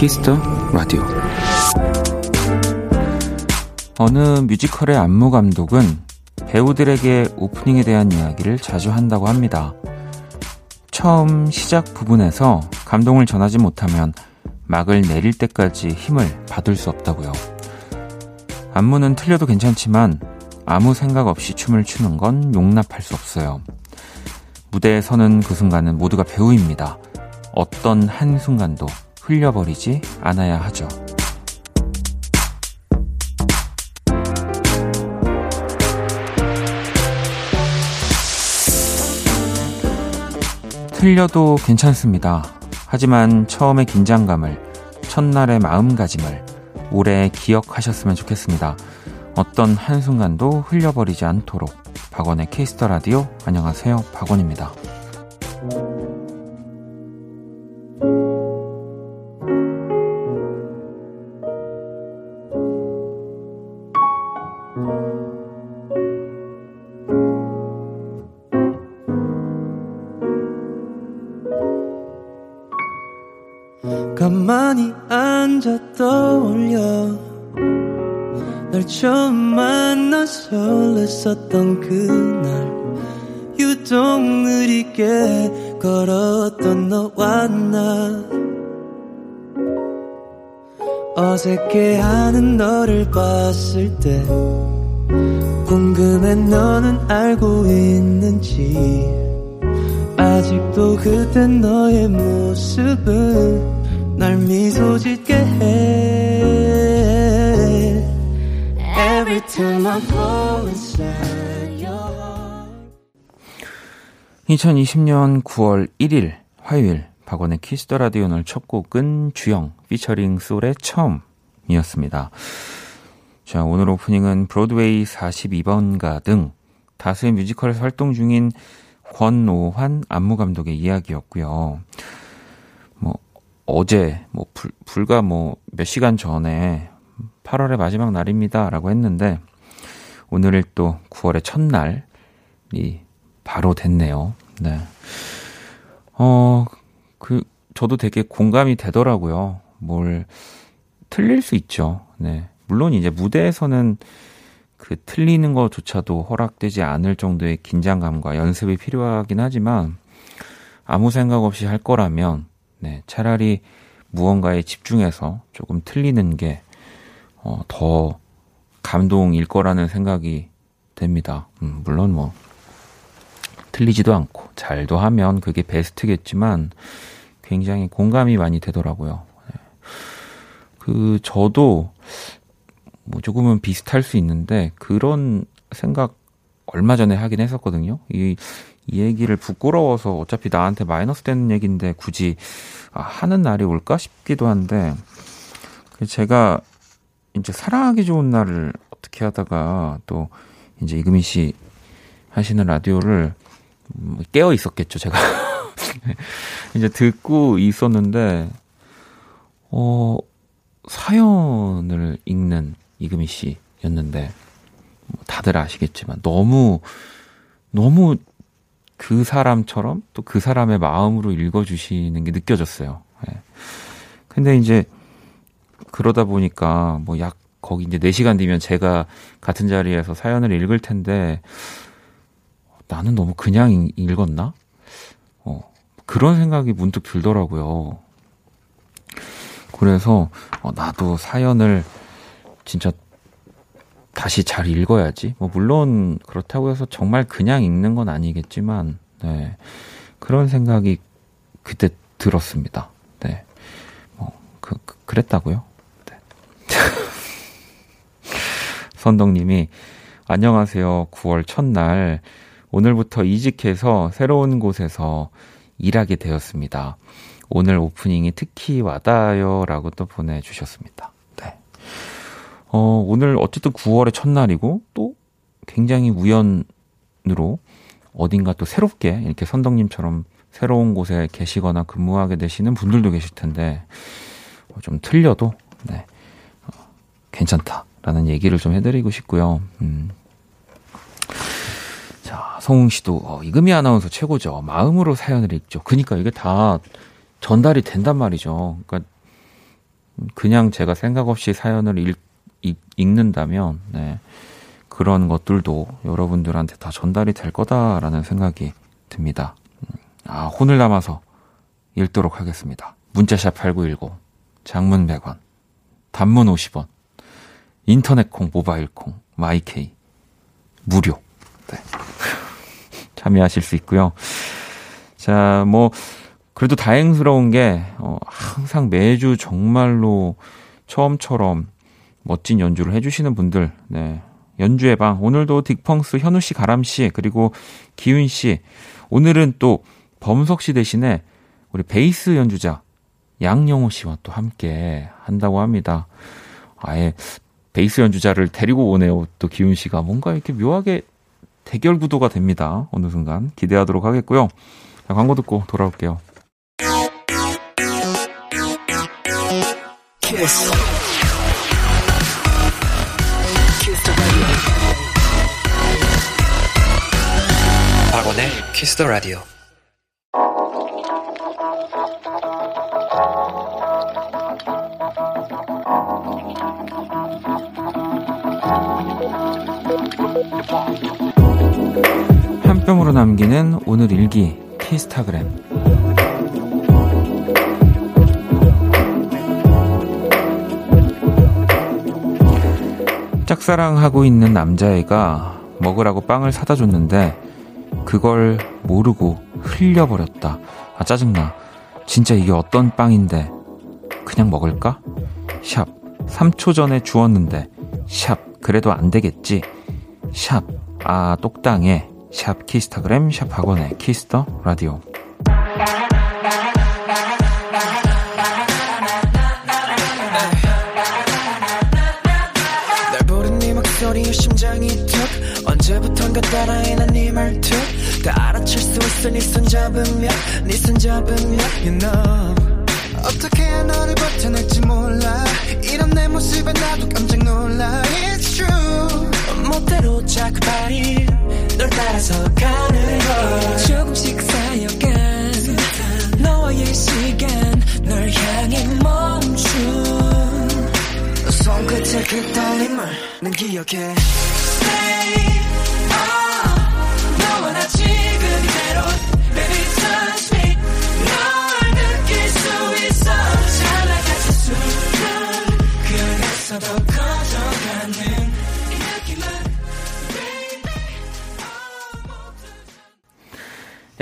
키스 더 라디오 어느 뮤지컬의 안무 감독은 배우들에게 오프닝에 대한 이야기를 자주 한다고 합니다. 처음 시작 부분에서 감동을 전하지 못하면 막을 내릴 때까지 힘을 받을 수 없다고요. 안무는 틀려도 괜찮지만 아무 생각 없이 춤을 추는 건 용납할 수 없어요. 무대에 서는 그 순간은 모두가 배우입니다. 어떤 한순간도 흘려버리지 않아야 하죠. 틀려도 괜찮습니다. 하지만 처음의 긴장감을, 첫날의 마음가짐을 오래 기억하셨으면 좋겠습니다. 어떤 한순간도 흘려버리지 않도록 박원의 케이스터 라디오 안녕하세요 박원입니다. 있었던 그날 유독 느리게 걸었던 너와 나. 어색해하는 너를 봤을 때 궁금해 너는 알고 있는지. 아직도 그때 너의 모습은 날 미소 짓게 해. 2020년 9월 1일 화요일 박원의 키스 더 라디오 오늘 첫 곡은 주영 피처링 솔의 처음이었습니다. 자, 오늘 오프닝은 브로드웨이 42번가 등 다수의 뮤지컬에서 활동 중인 권오환 안무 감독의 이야기였고요. 뭐 어제 뭐 불, 불과 뭐 몇 시간 전에 8월의 마지막 날입니다 라고 했는데 오늘을 또 9월의 첫날이 바로 됐네요. 네. 어, 그, 저도 되게 공감이 되더라고요. 뭘, 틀릴 수 있죠. 네. 물론 이제 무대에서는 그 틀리는 것조차도 허락되지 않을 정도의 긴장감과 연습이 필요하긴 하지만 아무 생각 없이 할 거라면 네, 차라리 무언가에 집중해서 조금 틀리는 게 어, 더 감동일 거라는 생각이 됩니다. 음, 물론 뭐 틀리지도 않고 잘도 하면 그게 베스트겠지만 굉장히 공감이 많이 되더라고요. 네. 그 저도 뭐 조금은 비슷할 수 있는데 그런 생각 얼마 전에 하긴 했었거든요. 이, 이 얘기를 부끄러워서 어차피 나한테 마이너스 되는 얘기인데 굳이 아, 하는 날이 올까 싶기도 한데 그 제가 이제 사랑하기 좋은 날을 어떻게 하다가 또 이제 이금희 씨 하시는 라디오를 뭐 깨어 있었겠죠, 제가. 이제 듣고 있었는데, 어, 사연을 읽는 이금희 씨였는데, 뭐 다들 아시겠지만, 너무, 너무 그 사람처럼 또 그 사람의 마음으로 읽어주시는 게 느껴졌어요. 예. 근데 이제, 그러다 보니까, 뭐 약, 거기 이제 4시간 뒤면 제가 같은 자리에서 사연을 읽을 텐데, 나는 너무 그냥 읽었나? 어, 그런 생각이 문득 들더라고요. 그래서 어, 나도 사연을 진짜 다시 잘 읽어야지. 뭐 물론 그렇다고 해서 정말 그냥 읽는 건 아니겠지만, 네 그런 생각이 그때 들었습니다. 네, 뭐그 그, 그랬다고요. 네. 선덕님이 안녕하세요. 9월 첫날 오늘부터 이직해서 새로운 곳에서 일하게 되었습니다. 오늘 오프닝이 특히 와닿아요. 라고 또 보내주셨습니다. 네. 어, 오늘 어쨌든 9월의 첫날이고 또 굉장히 우연으로 어딘가 또 새롭게 이렇게 선덕님처럼 새로운 곳에 계시거나 근무하게 되시는 분들도 계실 텐데 어, 좀 틀려도 네. 어, 괜찮다 라는 얘기를 좀 해드리고 싶고요. 음. 자, 성웅 씨도, 어, 이금희 아나운서 최고죠. 마음으로 사연을 읽죠. 그니까 이게 다 전달이 된단 말이죠. 그러니까 그냥 제가 생각 없이 사연을 읽, 읽, 읽는다면, 네. 그런 것들도 여러분들한테 다 전달이 될 거다라는 생각이 듭니다. 아, 혼을 담아서 읽도록 하겠습니다. 문자샵 8910, 장문 100원, 단문 50원, 인터넷 콩, 모바일 콩, 마이케이, 무료. 네. 참여하실 수 있고요. 자, 뭐, 그래도 다행스러운 게, 어, 항상 매주 정말로 처음처럼 멋진 연주를 해주시는 분들, 네. 연주의 방. 오늘도 딕펑스 현우 씨, 가람 씨, 그리고 기훈 씨. 오늘은 또 범석 씨 대신에 우리 베이스 연주자 양영호 씨와 또 함께 한다고 합니다. 아예 베이스 연주자를 데리고 오네요. 또 기훈 씨가 뭔가 이렇게 묘하게 대결 구도가 됩니다. 어느 순간 기대하도록 하겠고요. 자, 광고 듣고 돌아올게요. 키스. 박원의 키스 더 라디오. 한 뼘으로 남기는 오늘 일기 키스타그램. 짝사랑하고 있는 남자애가 먹으라고 빵을 사다 줬는데 그걸 모르고 흘려버렸다. 아, 짜증나. 진짜 이게 어떤 빵인데. 그냥 먹을까? 샵. 3초 전에 주웠는데. 샵. 그래도 안 되겠지. 샵. 아, 똑당해. 샵 키스타그램, 샵 학원의 키스터 라디오. 잡으면 You know 어떻게 너를 버텨낼지 몰라 이런 내 모습에 나도 깜짝 놀라 It's true 멋대로 자극발이 널 따라서 가는 걸. 조금씩 쌓여간 너와의 시간 널 향해 멈춘 손끝에 그 떨림을 난 기억해. Stay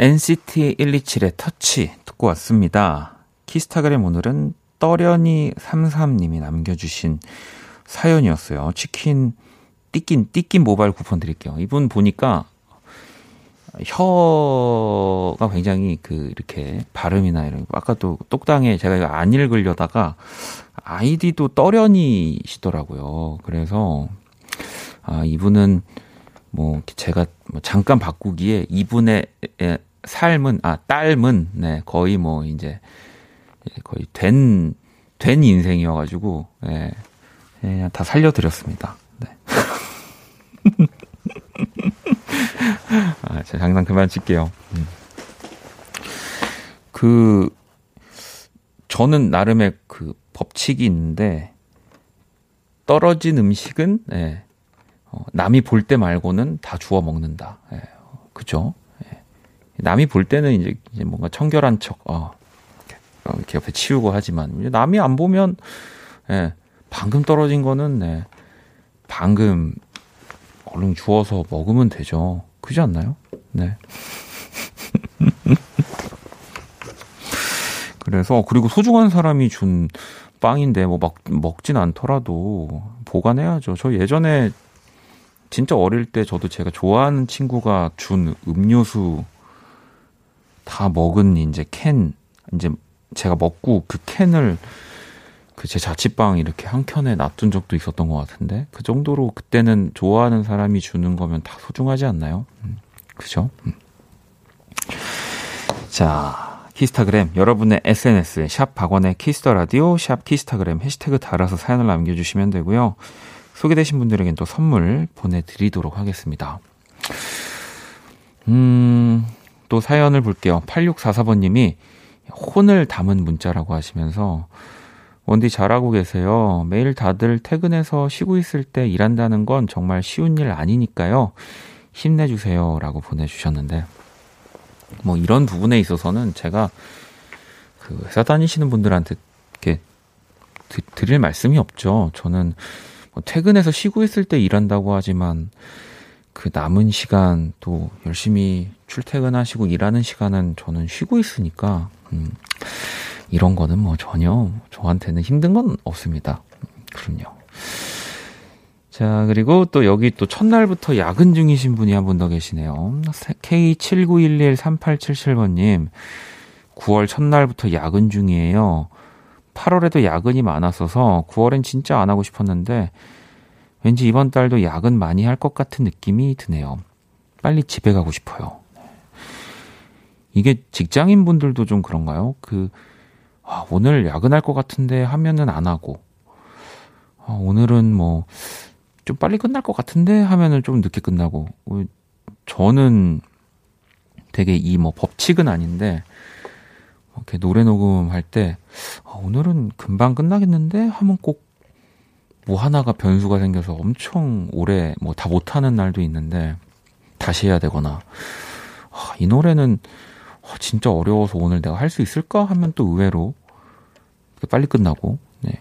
NCT 127의 터치 듣고 왔습니다. 키스타그램 오늘은 떠련이 33님이 남겨주신 사연이었어요. 치킨 띠낀 띠낀 모바일 쿠폰 드릴게요. 이분 보니까 혀가 굉장히 그 이렇게 발음이나 이런 아까 또 똑당에 제가 이거 안 읽으려다가 아이디도 떠련이시더라고요. 그래서 아 이분은 뭐 제가 뭐 잠깐 바꾸기에 이분의 삶은 아 딸은 네 거의 뭐 이제 거의 된된 인생이어가지고 예, 그냥 다 살려드렸습니다. 네. 아, 제 장난 그만 칠게요. 음. 그, 저는 나름의 그 법칙이 있는데, 떨어진 음식은, 예, 어, 남이 볼 때 말고는 다 주워 먹는다. 예, 그죠? 예. 남이 볼 때는 이제, 이제 뭔가 청결한 척, 어, 이렇게 옆에 치우고 하지만, 남이 안 보면, 예, 방금 떨어진 거는, 네, 방금 얼른 주워서 먹으면 되죠. 그지 않나요? 네. 그래서 그리고 소중한 사람이 준 빵인데 뭐 막 먹진 않더라도 보관해야죠. 저 예전에 진짜 어릴 때 저도 제가 좋아하는 친구가 준 음료수 다 먹은 이제 캔 이제 제가 먹고 그 캔을 그 제 자취방 이렇게 한 켠에 놔둔 적도 있었던 것 같은데 그 정도로 그때는 좋아하는 사람이 주는 거면 다 소중하지 않나요? 음, 그죠? 음. 자 키스타그램 여러분의 SNS에 샵 박원의 키스 더 라디오 샵 키스타그램 해시태그 달아서 사연을 남겨주시면 되고요. 소개되신 분들에겐 또 선물 보내드리도록 하겠습니다. 음, 또 사연을 볼게요. 8644번님이 혼을 담은 문자라고 하시면서 원디 잘하고 계세요. 매일 다들 퇴근해서 쉬고 있을 때 일한다는 건 정말 쉬운 일 아니니까요. 힘내주세요. 라고 보내주셨는데, 뭐 이런 부분에 있어서는 제가 그 회사 다니시는 분들한테 이렇게 드, 드릴 말씀이 없죠. 저는 뭐 퇴근해서 쉬고 있을 때 일한다고 하지만 그 남은 시간 또 열심히 출퇴근하시고 일하는 시간은 저는 쉬고 있으니까 음, 이런 거는 뭐 전혀 저한테는 힘든 건 없습니다. 그럼요. 자, 그리고 또 여기 또 첫날부터 야근 중이신 분이 한 분 더 계시네요. K79113877번님, 9월 첫날부터 야근 중이에요. 8월에도 야근이 많았어서 9월엔 진짜 안 하고 싶었는데, 왠지 이번 달도 야근 많이 할 것 같은 느낌이 드네요. 빨리 집에 가고 싶어요. 이게 직장인 분들도 좀 그런가요? 그, 아, 오늘 야근할 것 같은데 하면은 안 하고, 아, 오늘은 뭐, 좀 빨리 끝날 것 같은데 하면은 좀 늦게 끝나고, 어, 저는 되게 이 뭐 법칙은 아닌데, 이렇게 노래 녹음할 때, 아, 오늘은 금방 끝나겠는데 하면 꼭 뭐 하나가 변수가 생겨서 엄청 오래 뭐 다 못하는 날도 있는데, 다시 해야 되거나, 아, 이 노래는 아, 진짜 어려워서 오늘 내가 할 수 있을까 하면 또 의외로 빨리 끝나고 네.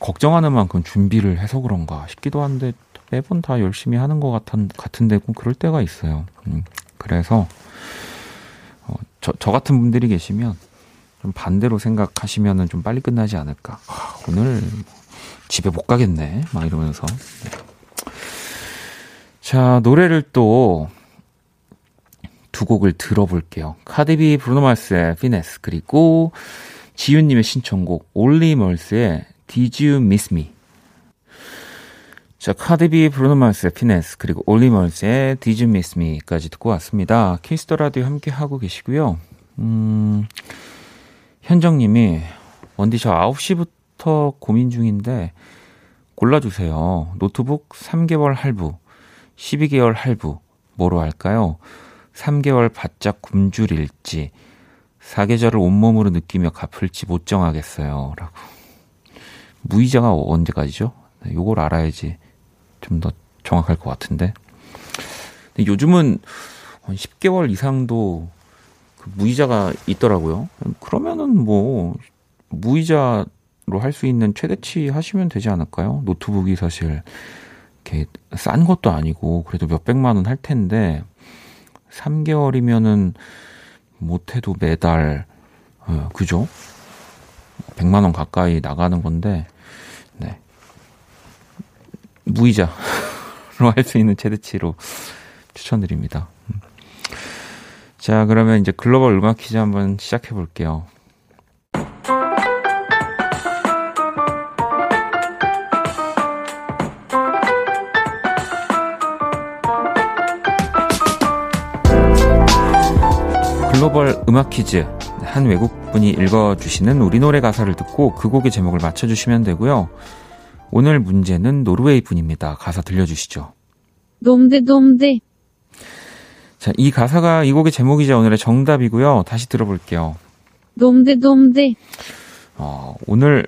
걱정하는 만큼 준비를 해서 그런가 싶기도 한데 매번 다 열심히 하는 것 같은, 같은데 그럴 때가 있어요. 음, 그래서 어, 저, 저 같은 분들이 계시면 좀 반대로 생각하시면은 좀 빨리 끝나지 않을까. 아, 오늘 집에 못 가겠네. 막 이러면서. 네. 자, 노래를 또 두 곡을 들어볼게요. 카디비 브루노마스의 Finesse 그리고 지윤님의 신청곡 올리 머스의 Did You Miss Me 자, 카디비 브루노 마스의 Finesse 그리고 올리 머스의 You Miss Me까지 듣고 왔습니다. 키스 더 라디오 함께 하고 계시고요. 음, 현정 님이 원디 저 9시부터 고민 중인데 골라 주세요. 노트북 3개월 할부, 12개월 할부 뭐로 할까요? 3개월 바짝 굶주릴지, 사계절을 온몸으로 느끼며 갚을지 못 정하겠어요. 라고. 무이자가 언제까지죠? 네, 요걸 알아야지 좀 더 정확할 것 같은데. 근데 요즘은 한 10개월 이상도 그 무이자가 있더라고요. 그러면은 뭐, 무이자로 할 수 있는 최대치 하시면 되지 않을까요? 노트북이 사실 이렇게 싼 것도 아니고 그래도 몇 백만 원 할 텐데 3개월이면은 못해도 매달 어, 그죠? 100만 원 가까이 나가는 건데 네. 무이자로 할 수 있는 최대치로 추천드립니다. 음. 자, 그러면 이제 글로벌 음악 퀴즈 한번 시작해 볼게요. 글로벌 음악 퀴즈. 한 외국분이 읽어주시는 우리 노래 가사를 듣고 그 곡의 제목을 맞춰주시면 되고요. 오늘 문제는 노르웨이 분입니다. 가사 들려주시죠. 덤디 덤디. 자, 이 가사가 이 곡의 제목이자 오늘의 정답이고요. 다시 들어볼게요. 덤디 덤디. 어, 오늘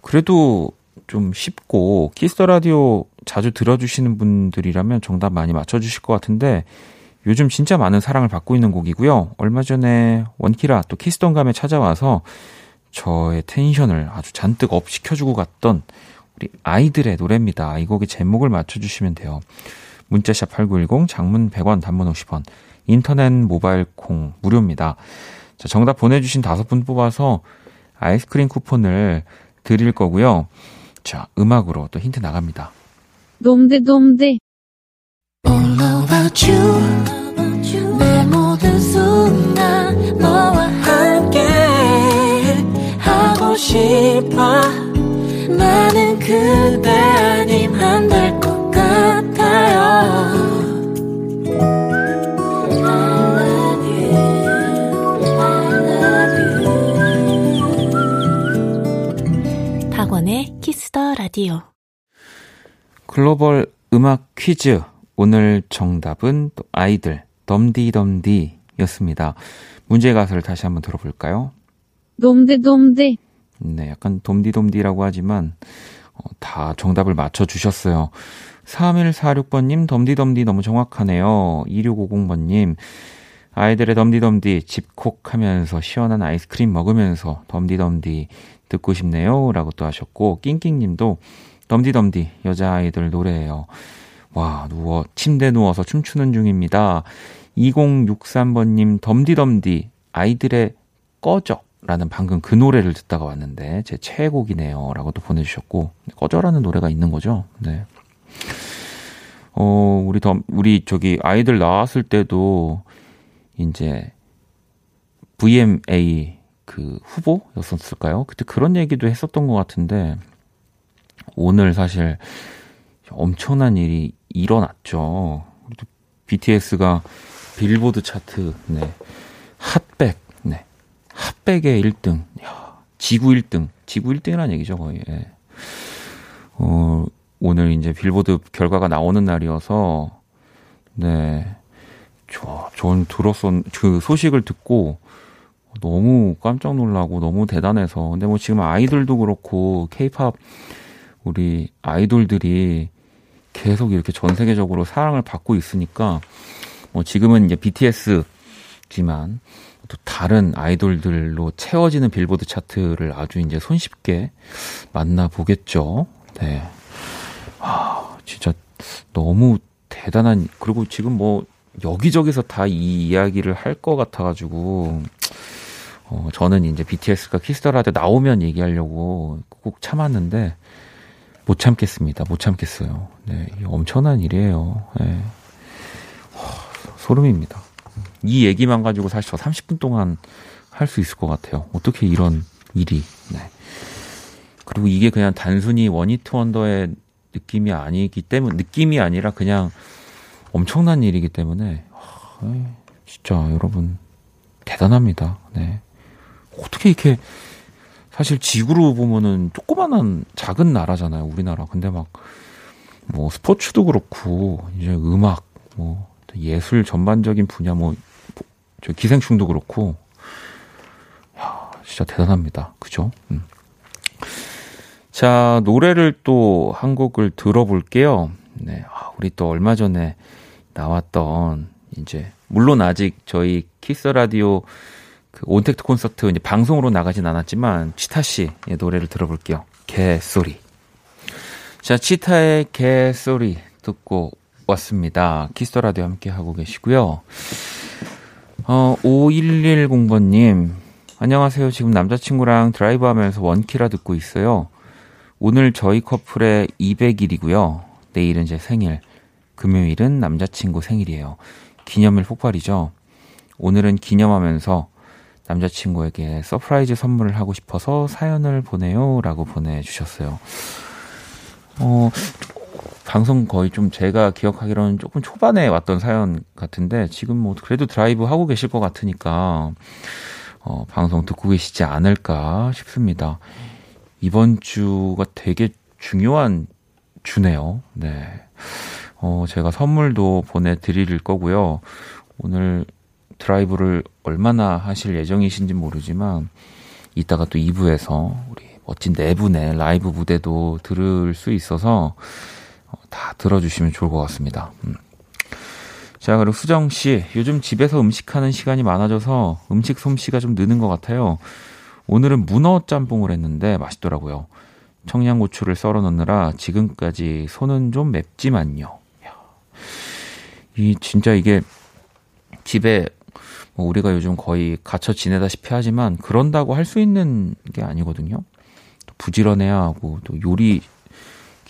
그래도 좀 쉽고 키스 더 라디오 자주 들어주시는 분들이라면 정답 많이 맞춰주실 것 같은데 요즘 진짜 많은 사랑을 받고 있는 곡이고요. 얼마 전에 원키라 또 키스톤감에 찾아와서 저의 텐션을 아주 잔뜩 up 시켜주고 갔던 우리 아이들의 노래입니다. 이 곡의 제목을 맞춰주시면 돼요. 문자샵 8910, 장문 100원, 단문 50원, 인터넷 모바일 콩 무료입니다. 자, 정답 보내주신 다섯 분 뽑아서 아이스크림 쿠폰을 드릴 거고요. 자, 음악으로 또 힌트 나갑니다. 놈데 놈데 All about you 내 모든 순간 너와 함께 하고 싶어 나는 그대 아님 안 될 것 같아요 박원의 키스 더 라디오 글로벌 음악 퀴즈. 오늘 정답은 또 아이들 덤디덤디 였습니다. 문제 가사를 다시 한번 들어볼까요? 돔대돔대 네, 약간 돔디돔디라고 하지만 어, 다 정답을 맞춰 주셨어요. 3146번 님, 덤디덤디 너무 정확하네요. 2650번 님, 아이들의 덤디덤디 집콕 하면서 시원한 아이스크림 먹으면서 덤디덤디 듣고 싶네요. 라고 또 하셨고, 낑낑님도 덤디덤디 여자아이들 노래예요. 와, 누워, 침대 누워서 춤추는 중입니다. 2063번님, 덤디덤디 아이들의 꺼져. 라는 방금 그 노래를 듣다가 왔는데 제 최애곡이네요. 라고 또 보내주셨고 꺼져라는 노래가 있는 거죠. 네. 어, 우리 덤, 우리 저기 아이들 나왔을 때도 이제 VMA 그 후보였었을까요? 그때 그런 얘기도 했었던 것 같은데 오늘 사실 엄청난 일이 일어났죠. BTS가 빌보드 차트, 네. 핫백, 네. 핫백의 1등. 야, 지구 1등. 지구 1등이라는 얘기죠, 거의. 예. 어, 오늘 이제 빌보드 결과가 나오는 날이어서, 네. 저, 전 들었었, 그 소식을 듣고 너무 깜짝 놀라고 너무 대단해서. 근데 뭐 지금 아이들도 그렇고, 케이팝 우리 아이돌들이 계속 이렇게 전 세계적으로 사랑을 받고 있으니까, 뭐 지금은 이제 BTS 지만, 또 다른 아이돌들로 채워지는 빌보드 차트를 아주 이제 손쉽게 만나보겠죠. 네. 아, 진짜 너무 대단한, 그리고 지금 뭐 여기저기서 다 이 이야기를 할 것 같아가지고, 어, 저는 이제 BTS가 Kiss the Radio 나오면 얘기하려고 꼭 참았는데, 못 참겠습니다. 못 참겠어요. 네. 엄청난 일이에요. 네. 와, 소름입니다. 이 얘기만 가지고 사실 저 30분 동안 할 수 있을 것 같아요. 어떻게 이런 일이. 네. 그리고 이게 그냥 단순히 원히트 원더의 느낌이 아니기 때문에, 느낌이 아니라 그냥 엄청난 일이기 때문에, 진짜 여러분, 대단합니다. 네. 어떻게 이렇게, 사실 지구로 보면은 조그만한 작은 나라잖아요, 우리나라. 근데 막, 뭐, 스포츠도 그렇고, 이제 음악, 뭐, 예술 전반적인 분야, 뭐, 저 기생충도 그렇고, 야, 진짜 대단합니다. 그죠? 음. 자, 노래를 또 한 곡을 들어볼게요. 네, 아, 우리 또 얼마 전에 나왔던, 이제, 물론 아직 저희 Kiss the Radio 그 온택트 콘서트 이제 방송으로 나가진 않았지만, 치타 씨의 노래를 들어볼게요. 개소리. 자, 치타의 개소리 듣고 왔습니다. Kiss the Radio 함께 하고 계시고요. 어, 5110번님. 안녕하세요. 지금 남자친구랑 드라이브 하면서 원키라 듣고 있어요. 오늘 저희 커플의 200일이고요. 내일은 제 생일. 금요일은 남자친구 생일이에요. 기념일 폭발이죠. 오늘은 기념하면서 남자친구에게 surprise 선물을 하고 싶어서 사연을 보내요. 라고 보내주셨어요. 어, 방송 거의 좀 제가 기억하기로는 조금 초반에 왔던 사연 같은데 지금 뭐 그래도 드라이브 하고 계실 것 같으니까 어, 방송 듣고 계시지 않을까 싶습니다. 이번 주가 되게 중요한 주네요. 네. 어, 제가 선물도 보내드릴 거고요. 오늘 드라이브를 얼마나 하실 예정이신지 모르지만 이따가 또 2부에서 우리 멋진 네 분의 라이브 무대도 들을 수 있어서 다 들어주시면 좋을 것 같습니다. 음. 자, 그리고 수정 씨, 요즘 집에서 음식하는 시간이 많아져서 음식 솜씨가 좀 느는 것 같아요. 오늘은 문어 짬뽕을 했는데 맛있더라고요. 청양고추를 썰어 넣느라 지금까지 손은 좀 맵지만요. 이 진짜 이게 집에 뭐 우리가 요즘 거의 갇혀 지내다시피 하지만 그런다고 할 수 있는 게 아니거든요. 또 부지런해야 하고 또 요리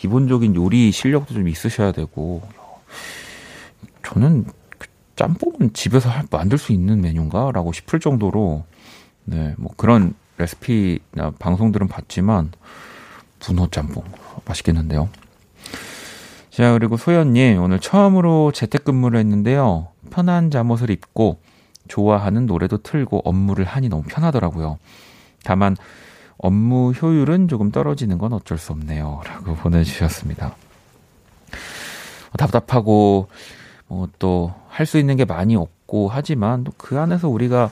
기본적인 요리 실력도 좀 있으셔야 되고 저는 그 짬뽕은 집에서 할, 만들 수 있는 메뉴인가라고 싶을 정도로 네 뭐 그런 레시피나 방송들은 봤지만 분호 짬뽕 맛있겠는데요. 자 그리고 소연님 오늘 처음으로 재택근무를 했는데요. 편한 잠옷을 입고 좋아하는 노래도 틀고 업무를 하니 너무 편하더라고요. 다만 업무 효율은 조금 떨어지는 건 어쩔 수 없네요. 라고 보내주셨습니다. 답답하고, 어, 또할 수 있는 게 많이 없고 하지만 또 그 안에서 우리가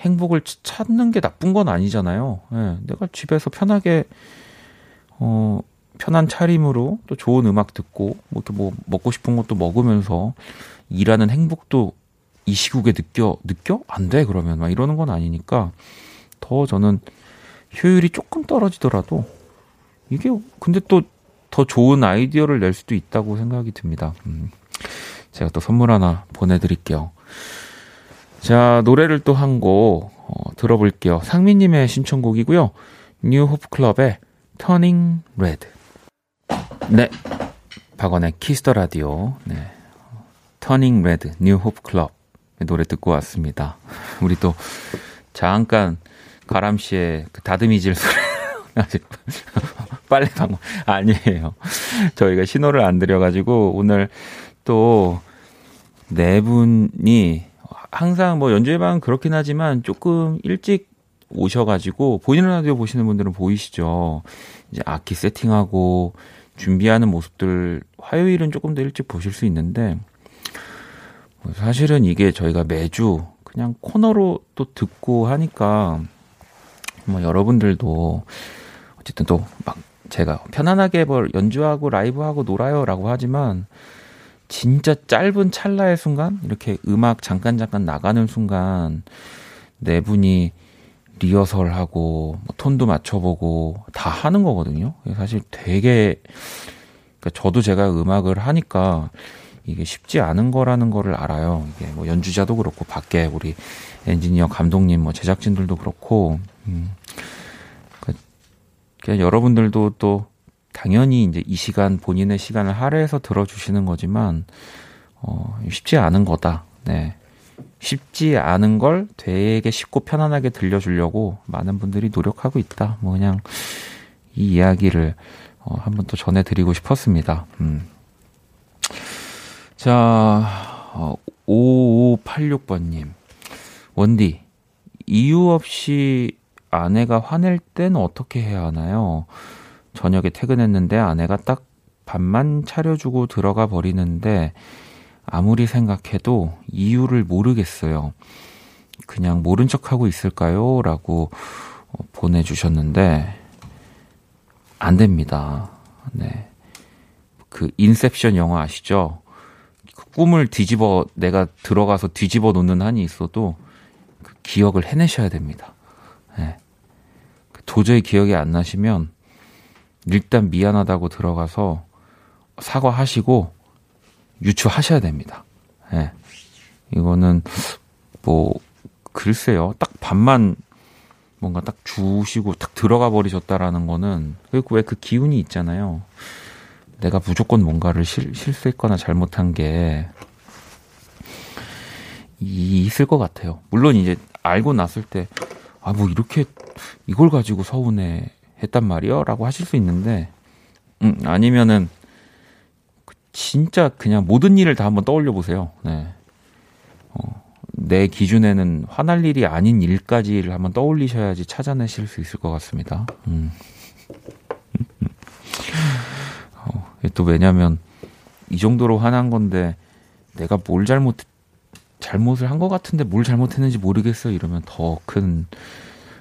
행복을 찾는 게 나쁜 건 아니잖아요. 예, 내가 집에서 편하게 어 편한 차림으로 또 좋은 음악 듣고 뭐 이렇게 뭐 먹고 싶은 것도 먹으면서 일하는 행복도 이 시국에 느껴 느껴 안 돼 그러면 막 이러는 건 아니니까 더 저는 효율이 조금 떨어지더라도 이게 근데 또 더 좋은 아이디어를 낼 수도 있다고 생각이 듭니다. 음. 제가 또 선물 하나 보내드릴게요. 자, 노래를 또 한곡 어, 들어볼게요. 상민님의 신청곡이고요. New Hope Club의 Turning Red. 네. 박원의 Kiss the Radio. 네. Turning Red New Hope Club 노래 듣고 왔습니다. 우리 또 잠깐 가람 씨의 그 다듬이질 소리 빨래 방법 아니에요. 저희가 신호를 안 드려가지고 오늘 또 네 분이 항상 뭐 연주회방 그렇긴 하지만 조금 일찍 오셔가지고 보이는 라디오 보시는 분들은 보이시죠. 이제 악기 세팅하고 준비하는 모습들 화요일은 조금 더 일찍 보실 수 있는데 뭐 사실은 이게 저희가 매주 그냥 코너로 또 듣고 하니까 뭐 여러분들도 어쨌든 또 막 제가 편안하게 뭘 연주하고 라이브하고 놀아요라고 하지만 진짜 짧은 찰나의 순간 이렇게 음악 잠깐 잠깐 나가는 순간 네 분이 리허설하고 뭐 톤도 맞춰보고 다 하는 거거든요. 사실 되게 그러니까 저도 제가 음악을 하니까 이게 쉽지 않은 거라는 거를 알아요. 이게 뭐 연주자도 그렇고 밖에 우리 엔지니어 감독님 뭐 제작진들도 그렇고 음. 그러니까 여러분들도 또 당연히 이제 이 시간 본인의 시간을 할애해서 들어주시는 거지만 어, 쉽지 않은 거다. 네. 쉽지 않은 걸 되게 쉽고 편안하게 들려주려고 많은 분들이 노력하고 있다. 뭐 그냥 이 이야기를 어, 한번 또 전해드리고 싶었습니다. 음. 자, 어, 5586번님. 원디, 이유 없이 아내가 화낼 땐 어떻게 해야 하나요? 저녁에 퇴근했는데 아내가 딱 밥만 차려주고 들어가 버리는데 아무리 생각해도 이유를 모르겠어요. 그냥 모른 척 하고 있을까요? 라고 어, 보내주셨는데, 안 됩니다. 네. 그 인셉션 영화 아시죠? 그 꿈을 뒤집어, 내가 들어가서 뒤집어 놓는 한이 있어도 그 기억을 해내셔야 됩니다. 네. 도저히 기억이 안 나시면 일단 미안하다고 들어가서 사과하시고 유추하셔야 됩니다. 예. 네. 이거는 뭐 글쎄요. 딱 반만 뭔가 딱 주시고 딱 들어가 버리셨다라는 거는 왜 그 기운이 있잖아요. 내가 무조건 뭔가를 실, 실수했거나 잘못한 게 있을 것 같아요. 물론 이제 알고 났을 때, 아, 뭐 이렇게 이걸 가지고 서운해 했단 말이요? 라고 하실 수 있는데, 음, 아니면은, 진짜 그냥 모든 일을 다 한번 떠올려 보세요. 네. 어, 내 기준에는 화날 일이 아닌 일까지를 한번 떠올리셔야지 찾아내실 수 있을 것 같습니다. 음. 어, 또 왜냐면, 이 정도로 화난 건데, 내가 뭘 잘못, 잘못을 한 것 같은데 뭘 잘못했는지 모르겠어. 이러면 더 큰,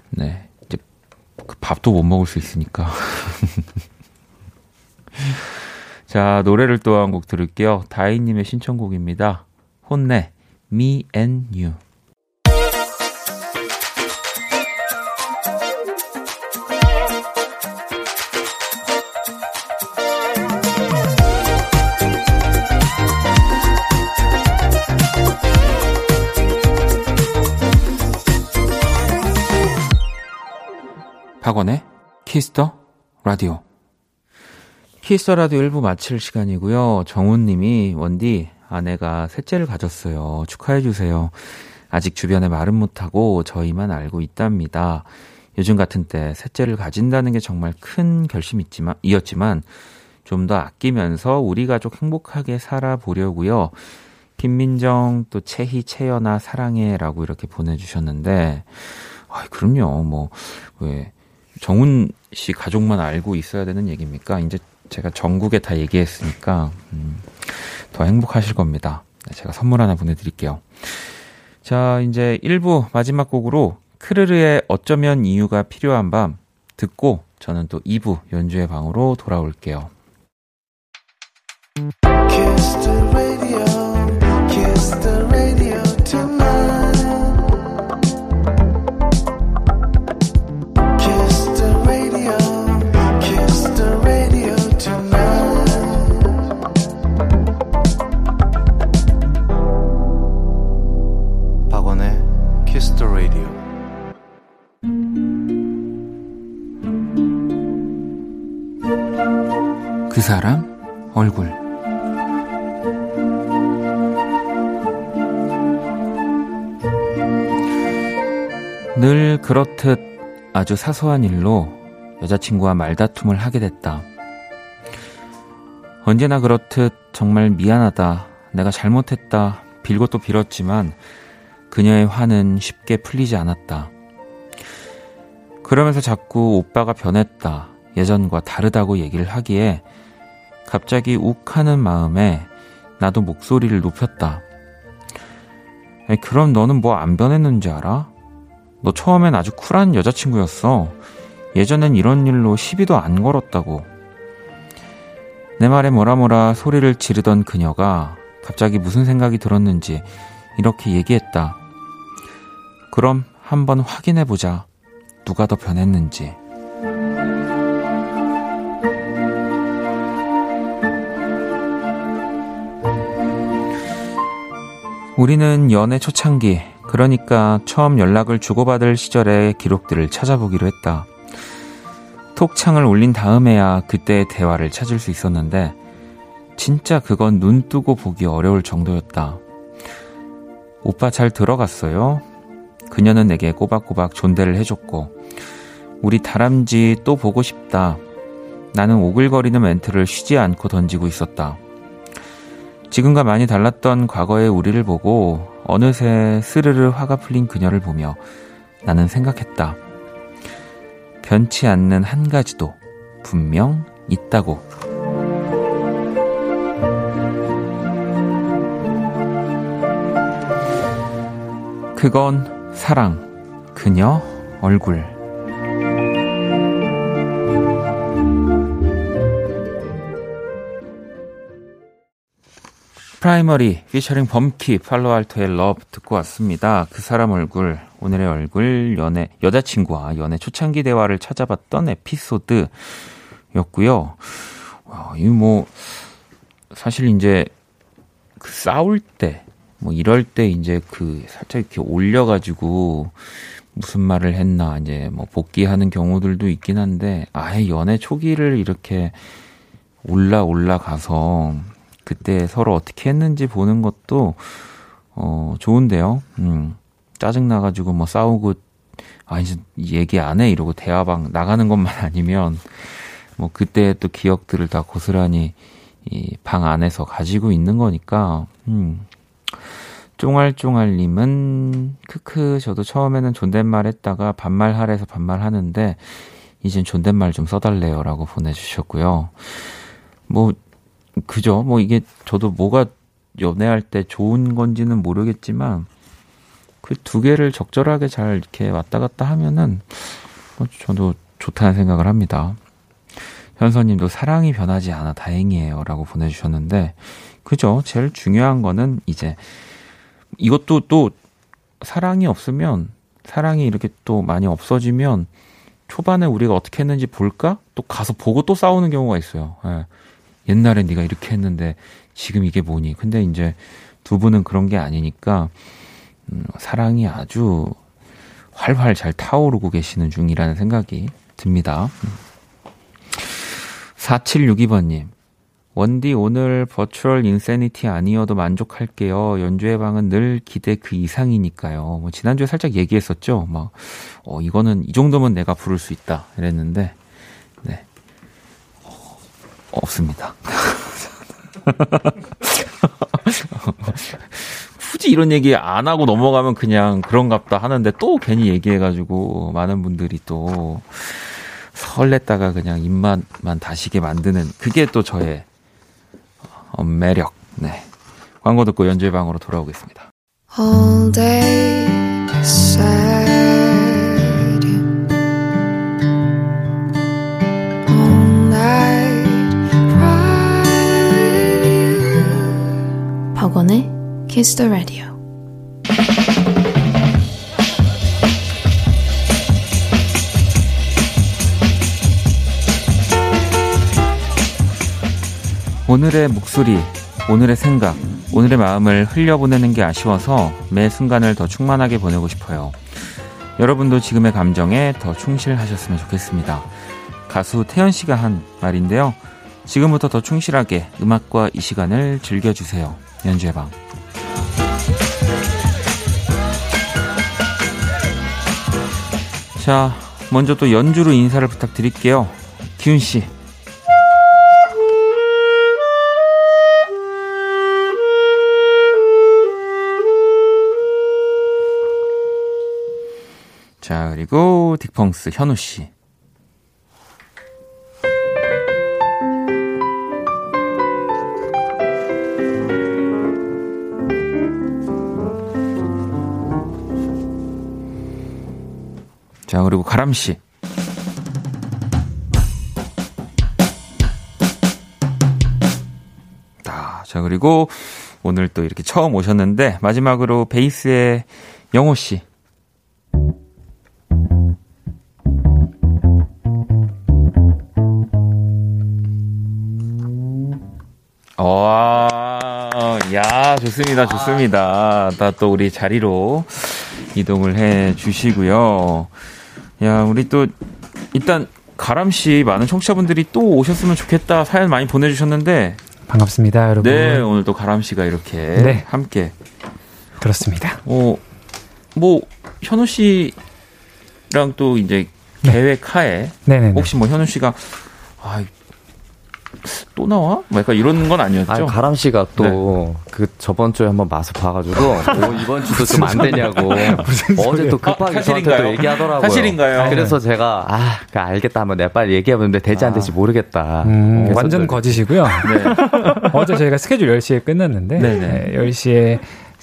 네. 이제, 그 밥도 못 먹을 수 있으니까. 자, 노래를 또 한 곡 들을게요. 다이님의 신청곡입니다. 혼내, Me and You. 박원의 Kiss the Radio. Kiss the Radio 1부 마칠 시간이고요. 정훈님이 원디 아내가 셋째를 가졌어요. 축하해주세요. 아직 주변에 말은 못하고 저희만 알고 있답니다. 요즘 같은 때 셋째를 가진다는 게 정말 큰 결심이었지만 이었지만 좀 더 아끼면서 우리 가족 행복하게 살아보려고요. 김민정 또 채희 채연아 사랑해라고 이렇게 보내주셨는데 아 그럼요 뭐 왜 정훈 씨 가족만 알고 있어야 되는 얘기입니까? 이제 제가 전국에 다 얘기했으니까 음, 더 행복하실 겁니다. 네, 제가 선물 하나 보내드릴게요. 자, 이제 1부 마지막 곡으로 크르르의 어쩌면 이유가 필요한 밤 듣고 저는 또 2부 연주의 방으로 돌아올게요. 사람 얼굴 늘 그렇듯 아주 사소한 일로 여자친구와 말다툼을 하게 됐다. 언제나 그렇듯 정말 미안하다. 내가 잘못했다. 빌고 또 빌었지만 그녀의 화는 쉽게 풀리지 않았다. 그러면서 자꾸 오빠가 변했다. 예전과 다르다고 얘기를 하기에 갑자기 욱하는 마음에 나도 목소리를 높였다. 그럼 너는 뭐 안 변했는지 알아? 너 처음엔 아주 쿨한 여자친구였어. 예전엔 이런 일로 시비도 안 걸었다고. 내 말에 뭐라 뭐라 소리를 지르던 그녀가 갑자기 무슨 생각이 들었는지 이렇게 얘기했다. 그럼 한번 확인해보자. 누가 더 변했는지. 우리는 연애 초창기, 그러니까 처음 연락을 주고받을 시절의 기록들을 찾아보기로 했다. 톡창을 올린 다음에야 그때의 대화를 찾을 수 있었는데, 진짜 그건 눈 뜨고 보기 어려울 정도였다. 오빠 잘 들어갔어요? 그녀는 내게 꼬박꼬박 존대를 해줬고, 우리 다람쥐 또 보고 싶다. 나는 오글거리는 멘트를 쉬지 않고 던지고 있었다. 지금과 많이 달랐던 과거의 우리를 보고 어느새 스르르 화가 풀린 그녀를 보며 나는 생각했다. 변치 않는 한 가지도 분명 있다고. 그건 사랑, 그녀 얼굴. Primary featuring 범키 Paloalto의 Love 듣고 왔습니다. 그 사람 얼굴 오늘의 얼굴 연애 여자친구와 연애 초창기 대화를 찾아봤던 에피소드였고요. 와, 이뭐 사실 이제 그 싸울 때 뭐 이럴 때 이제 그 살짝 이렇게 올려가지고 무슨 말을 했나 이제 뭐 복귀하는 경우들도 있긴 한데 아예 연애 초기를 이렇게 올라 올라가서 그때 서로 어떻게 했는지 보는 것도 어 좋은데요. 음. 짜증 나가지고 뭐 싸우고 아 이제 얘기 안 해 이러고 대화방 나가는 것만 아니면 뭐 그때 또 기억들을 다 고스란히 이 방 안에서 가지고 있는 거니까 음. 쫑알쫑알님은 크크 저도 처음에는 존댓말 했다가 반말하래서 반말하는데 이젠 존댓말 좀 써달래요라고 보내주셨고요. 뭐 그죠. 뭐 이게 저도 뭐가 연애할 때 좋은 건지는 모르겠지만 그 두 개를 적절하게 잘 이렇게 왔다 갔다 하면은 뭐 저도 좋다는 생각을 합니다. 현서님도 사랑이 변하지 않아 다행이에요 라고 보내주셨는데 그죠. 제일 중요한 거는 이제 이것도 또 사랑이 없으면 사랑이 이렇게 또 많이 없어지면 초반에 우리가 어떻게 했는지 볼까? 또 가서 보고 또 싸우는 경우가 있어요. 예. 옛날에 네가 이렇게 했는데 지금 이게 뭐니? 근데 이제 두 분은 그런 게 아니니까 음, 사랑이 아주 활활 잘 타오르고 계시는 중이라는 생각이 듭니다. 4762번님. 원디 오늘 버추얼 인세니티 아니어도 만족할게요. 연주의 방은 늘 기대 그 이상이니까요. 뭐 지난주에 살짝 얘기했었죠. 막, 어, 이거는 이 정도면 내가 부를 수 있다. 이랬는데, 없습니다. 굳이 이런 얘기 안 하고 넘어가면 그냥 그런갑다 하는데 또 괜히 얘기해가지고 많은 분들이 또 설렜다가 그냥 입맛만 다시게 만드는 그게 또 저의 어, 매력. 네. 광고 듣고 연주의 방으로 돌아오겠습니다. 박원의 Kiss the Radio. 오늘의 목소리, 오늘의 생각, 오늘의 마음을 흘려보내는 게 아쉬워서 매 순간을 더 충만하게 보내고 싶어요. 여러분도 지금의 감정에 더 충실하셨으면 좋겠습니다. 가수 태연 씨가 한 말인데요. 지금부터 더 충실하게 음악과 이 시간을 즐겨주세요. 연주의 방. 자, 먼저 또 연주로 인사를 부탁드릴게요. 기훈 씨. 자, 그리고 딕펑스 현우 씨. 자, 그리고 가람 씨. 아, 자, 그리고 오늘 또 이렇게 처음 오셨는데 마지막으로 베이스의 영호 씨. 와, 야, 좋습니다, 좋습니다. 다 또 우리 자리로 이동을 해 주시고요. 야, 우리 또 일단 가람 씨 많은 청취자분들이 또 오셨으면 좋겠다 사연 많이 보내주셨는데, 반갑습니다, 여러분. 네, 오늘 또 가람 씨가 이렇게 네. 함께, 그렇습니다. 어, 뭐 현우 씨랑 또 이제 네. 계획하에 네네. 혹시 뭐 현우 씨가 아, 또 나와? 뭐 약간 이런 건 아니었죠? 아, 가람 씨가 또 그 저번 주에 한번 맛을 봐가지고 오, 이번 주도 좀 안 되냐고 어제 또 급하게 아, 저한테 사실인가요? 또 얘기하더라고요. 사실인가요? 그래서 제가 아그 알겠다 하면 내가 빨리 얘기해보는데 되지 안 될지 모르겠다. 음, 완전 또- 거짓이고요. 네. 어제 저희가 스케줄 10시에 끝났는데 네네. 네, 10시에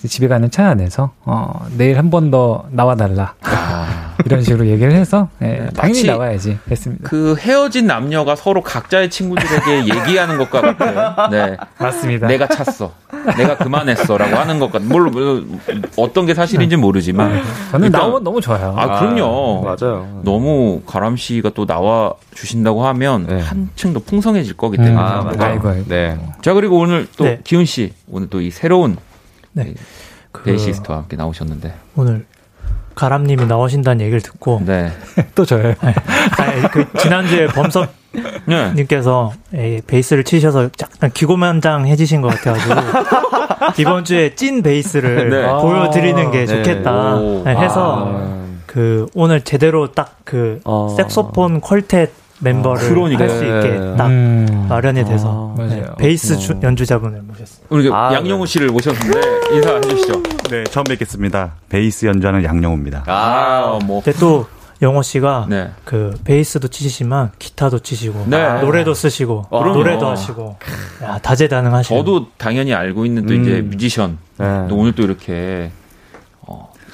집에 가는 차 안에서 어, 내일 한 번 더 나와달라 아, 이런 식으로 얘기를 해서 예, 네, 당연히 나와야지 했습니다. 그 헤어진 남녀가 서로 각자의 친구들에게 얘기하는 것과 같아요. 네. 맞습니다. 내가 찼어. 내가 그만했어라고 하는 것 같아. 물론, 물론 어떤 게 사실인지 모르지만. 저는 일단- 나오면 너무 좋아요. 아, 그럼요. 맞아요. 너무 가람 씨가 또 나와 주신다고 하면 네. 한층 더 풍성해질 거기 때문에. 음, 아. 맞아요. 아이고, 아이고. 네. 자, 그리고 오늘 또 네. 기훈 씨, 오늘 또 이 새로운 네. 그 베이시스트와 함께 나오셨는데. 오늘 가람님이 나오신다는 얘기를 듣고 네. 또 저요. 아니, 그 지난주에 범석님께서 네. 예, 베이스를 치셔서 약간 기고만장 해지신 것 같아가지고 이번 주에 찐 베이스를 네. 보여드리는 게 네. 좋겠다 오. 네, 해서 아, 그 오늘 제대로 딱그 어. 색소폰 퀄텟 멤버를 그러니까. 할수 있게 네. 딱 음, 마련이 돼서 아, 네, 맞아요. 베이스 주- 연주자분을 모셨습니다. 우리 그 아, 양용우 씨를 모셨는데 인사해 주시죠. 네, 처음 뵙겠습니다. 베이스 연주하는 양영우입니다. 아, 뭐. 근데 또 영호 씨가 네. 그 베이스도 치시지만 기타도 치시고 네. 노래도 쓰시고 그럼요. 노래도 하시고 야, 다재다능하시고 저도 당연히 알고 있는 또 이제 음. 뮤지션. 네. 또 오늘 또 이렇게 어,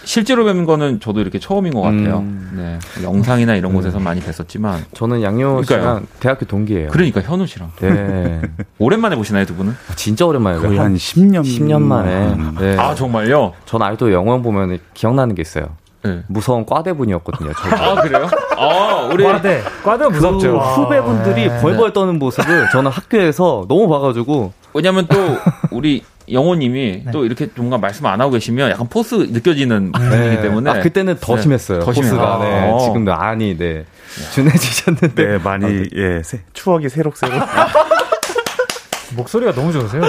실제로 뵙는 거는 저도 이렇게 처음인 것 같아요. 음. 네. 영상이나 이런 곳에서 많이 뵀었지만 저는 양효 그러니까요. 씨랑 대학교 동기예요. 그러니까 현우 씨랑 네. 오랜만에 보시나요 두 분은? 진짜 오랜만에 거의 한한 10년 10년 만에. 네. 아 정말요? 전 아직도 영어 형 보면 기억나는 게 있어요. 네. 무서운 과대분이었거든요. 저아 그래요? 아 우리 과대, 과대 무섭죠. 그 후배분들이 벌벌 떠는 모습을 저는 학교에서 너무 봐가지고 왜냐면 또 우리 영호님이 또 이렇게 뭔가 말씀 안 하고 계시면 약간 포스 느껴지는 분이기 때문에 아, 그때는 더 네. 심했어요. 더 포스가. 네. 아. 지금도 아니, 네. 준해지셨는데. 네, 많이 예, 새- 추억이 새록새록. 목소리가 너무 좋으세요.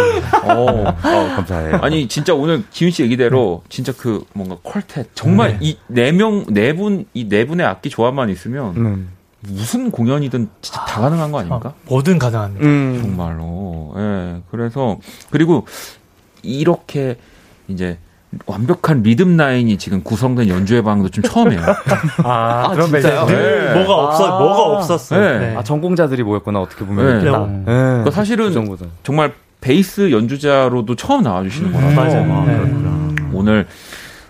어. 어, 감사해요. 아니 진짜 오늘 기훈 씨 얘기대로 진짜 그 뭔가 퀄텟 정말 이 네 명 네 분 이 네 분의 악기 조합만 있으면 음. 무슨 공연이든 진짜 다 가능한 거 아닙니까? 어, 뭐든 가능합니다. 음. 정말로. 예. 그래서 그리고 이렇게 이제 완벽한 리듬 라인이 지금 구성된 연주회 방도 좀 처음이에요. 아, 아, 그런 진짜요? 매력. 네. 뭐가 없어 아. 뭐가 없었어요. 네. 네. 아, 전공자들이 모였구나, 어떻게 네. 보면. 딱. 음. 네. 그 사실은 그. 정말 베이스 연주자로도 처음 나와주시는 거라서 맞아요. 네. 그렇구나. 오늘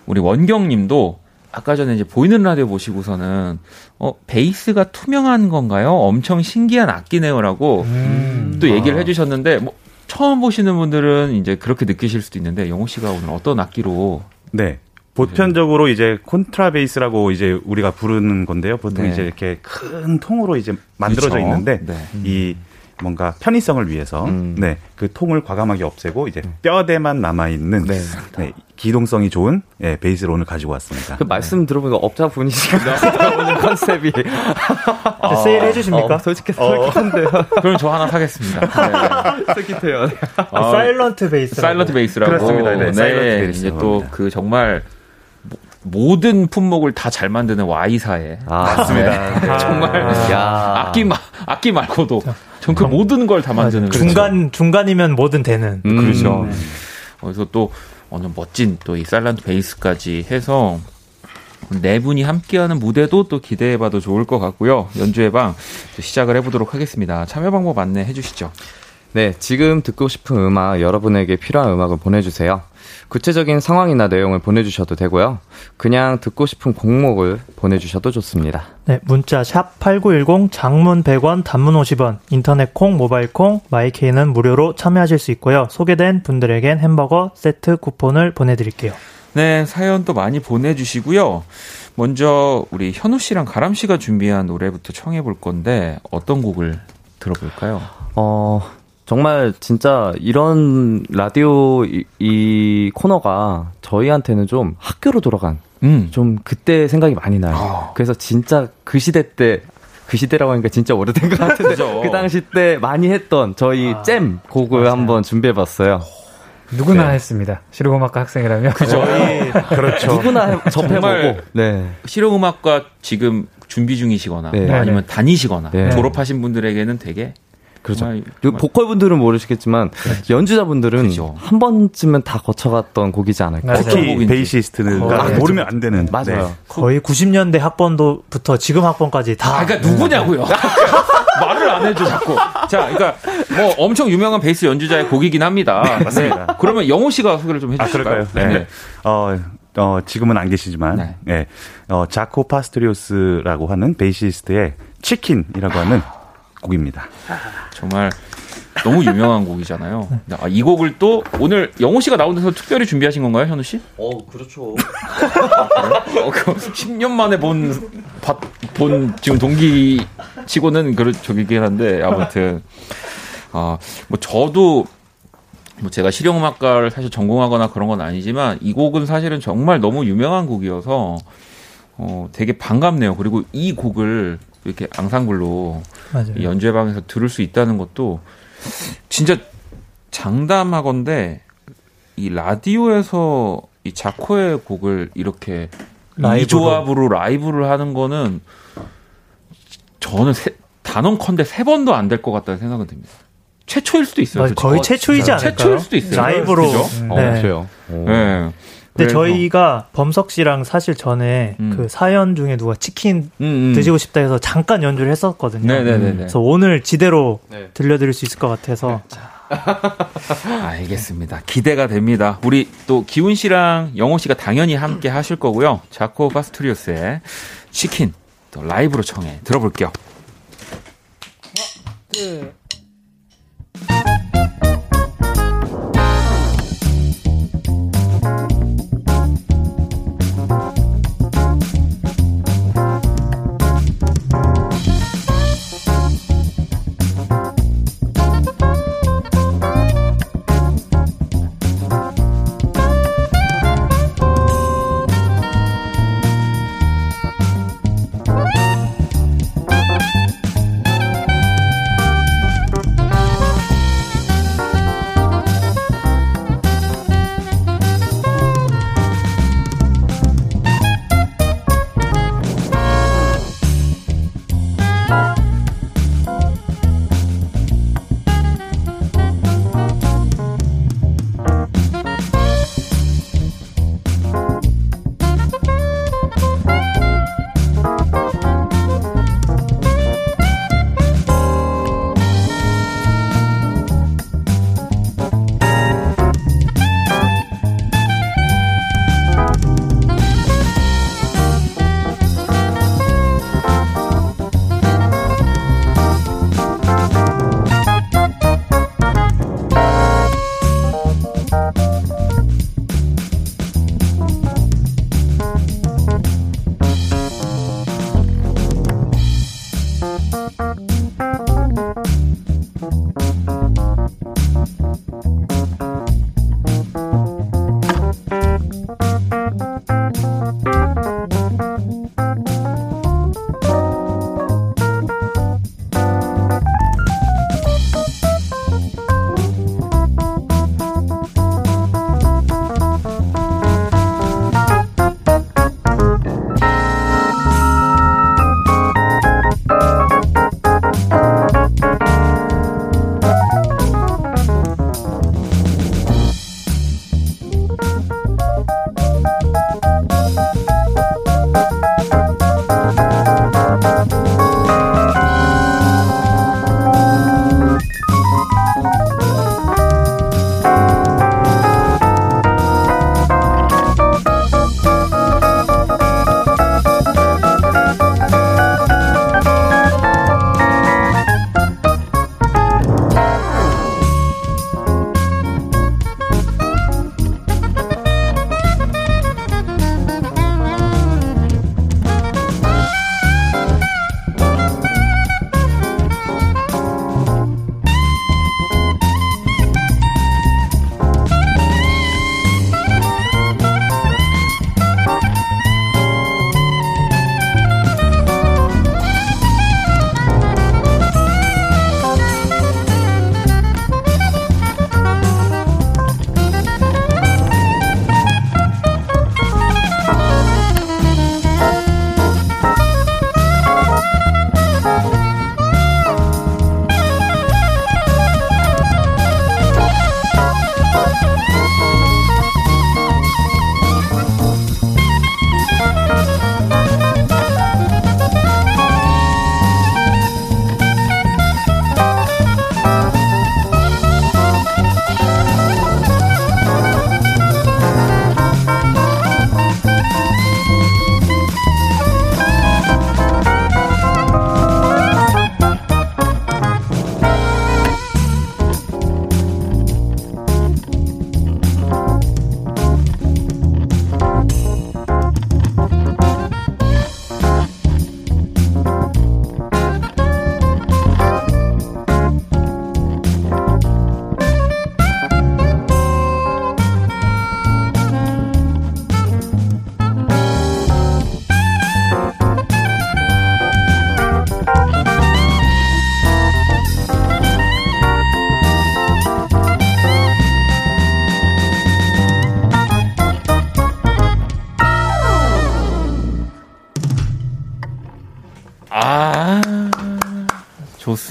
우리 원경님도 아까 전에 이제 보이는 라디오 보시고서는 어 베이스가 투명한 건가요? 엄청 신기한 악기네요라고 음. 또 얘기를 해주셨는데 뭐 처음 보시는 분들은 이제 그렇게 느끼실 수도 있는데 영호 씨가 오늘 어떤 악기로 네. 보편적으로 이제 콘트라베이스라고 이제 우리가 부르는 건데요. 보통 네. 이제 이렇게 큰 통으로 이제 만들어져 그렇죠. 있는데 네. 이 뭔가 편의성을 위해서 음. 네. 그 통을 과감하게 없애고 이제 뼈대만 남아 있는 네. 네. 기동성이 좋은 예, 베이스를 오늘 가지고 왔습니다. 그 말씀 들어보니까 업자 분이시가 오늘 컨셉이 네, 세일 해주십니까? 어, 솔직히 솔직한데요. 그럼 저 하나 사겠습니다. 네. 솔깃해요. 아, 사일런트 베이스. 사일런트 베이스라고. 그렇습니다. 네, 사일런트 베이스라고 이제 또. 그 정말 모- 모든 품목을 다 잘 만드는 Y사에 아, 맞습니다. 네. 정말 야. 악기 마, 악기 말고도 전그 모든 걸 다 만드는 중간 중간이면 뭐든 되는. 음. 그렇죠. 그래서 또 오늘 멋진 또이 사일런트 베이스까지 해서 네 분이 함께하는 무대도 또 기대해봐도 좋을 것 같고요. 연주회 방 시작을 해보도록 하겠습니다. 참여 방법 안내해 주시죠. 네, 지금 듣고 싶은 음악, 여러분에게 필요한 음악을 보내주세요. 구체적인 상황이나 내용을 보내주셔도 되고요. 그냥 듣고 싶은 곡목을 보내주셔도 좋습니다. 네, 문자 샵8910 장문 100원, 단문 50원, 인터넷 콩, 모바일 콩, 마이케이는 무료로 참여하실 수 있고요. 소개된 분들에겐 햄버거 세트 쿠폰을 보내드릴게요. 네, 사연 또 많이 보내주시고요. 먼저 우리 현우 씨랑 가람 씨가 준비한 노래부터 청해 볼 건데 어떤 곡을 들어볼까요? 어, 정말 진짜 이런 라디오 이, 이 코너가 저희한테는 좀 학교로 돌아간 음, 좀 그때 생각이 많이 나요. 아. 그래서 진짜 그 시대 때, 그 시대라고 하니까 진짜 오래된 것 같은데, 그죠. 그 당시 때 많이 했던 저희 잼 곡을 한번 준비해봤어요. 누구나 네. 했습니다. 실용음악과 학생이라면. 저희 그렇죠. 누구나 접해보고, 네. 실용음악과 지금 준비 중이시거나 네. 뭐 아니면 다니시거나 네. 졸업하신 분들에게는 되게 그렇죠. 정말, 그 정말 보컬 분들은 모르시겠지만 연주자 분들은 그죠. 한 번쯤은 다 거쳐갔던 곡이지 않을까. 특히 곡인지. 베이시스트가 어, 네. 모르면 안 되는. 맞아요. 네. 거의 90년대 학번도부터 지금 학번까지 다. 아, 그러니까 누구냐고요? 말을 안 해줘 자꾸. 자, 그러니까 뭐 엄청 유명한 베이스 연주자의 곡이긴 합니다. 맞습니다. 네. 그러면 영호 씨가 소개를 좀 아, 해주실까요? 그럴까요? 네. 어, 어, 지금은 안 계시지만, 네. 네. 어, 자코 파스트리오스라고 하는 베이시스트의 치킨이라고 하는 곡입니다. 정말 너무 유명한 곡이잖아요. 아, 이 곡을 또 오늘 영호 씨가 나온 데서 특별히 준비하신 건가요, 현우 씨? 어, 그렇죠. 어, 그 10년 만에 본, 바- 본 지금 동기 치고는 그런 저기긴 한데 아무튼 아, 뭐 저도 뭐 제가 실용음악과를 사실 전공하거나 그런 건 아니지만 이 곡은 사실은 정말 너무 유명한 곡이어서 어, 되게 반갑네요. 그리고 이 곡을 이렇게 앙상블로 맞아요. 이 연주회 방에서 들을 수 있다는 것도 진짜 장담하건데 이 라디오에서 이 자코의 곡을 이렇게 이 라이브로. 조합으로 라이브를 하는 거는 저는 세, 단언컨대 세 번도 안 될 것 같다는 생각은 듭니다. 최초일 수도 있어요. 그렇죠? 거의 최초이지 않을까요? 최초일 수도 있어요. 라이브로. 그죠? 음. 어, 네. 네. 근데 그래서- 저희가 범석 씨랑 사실 전에 음. 그 사연 중에 누가 치킨 음, 음. 드시고 싶다 해서 잠깐 연주를 했었거든요. 네네네네. 그래서 오늘 지대로 네. 들려드릴 수 있을 것 같아서 알겠습니다. 기대가 됩니다. 우리 또 기훈 씨랑 영호 씨가 당연히 함께 하실 거고요. 자코 파스투리오스의 치킨 또 라이브로 청해 들어볼게요. 아,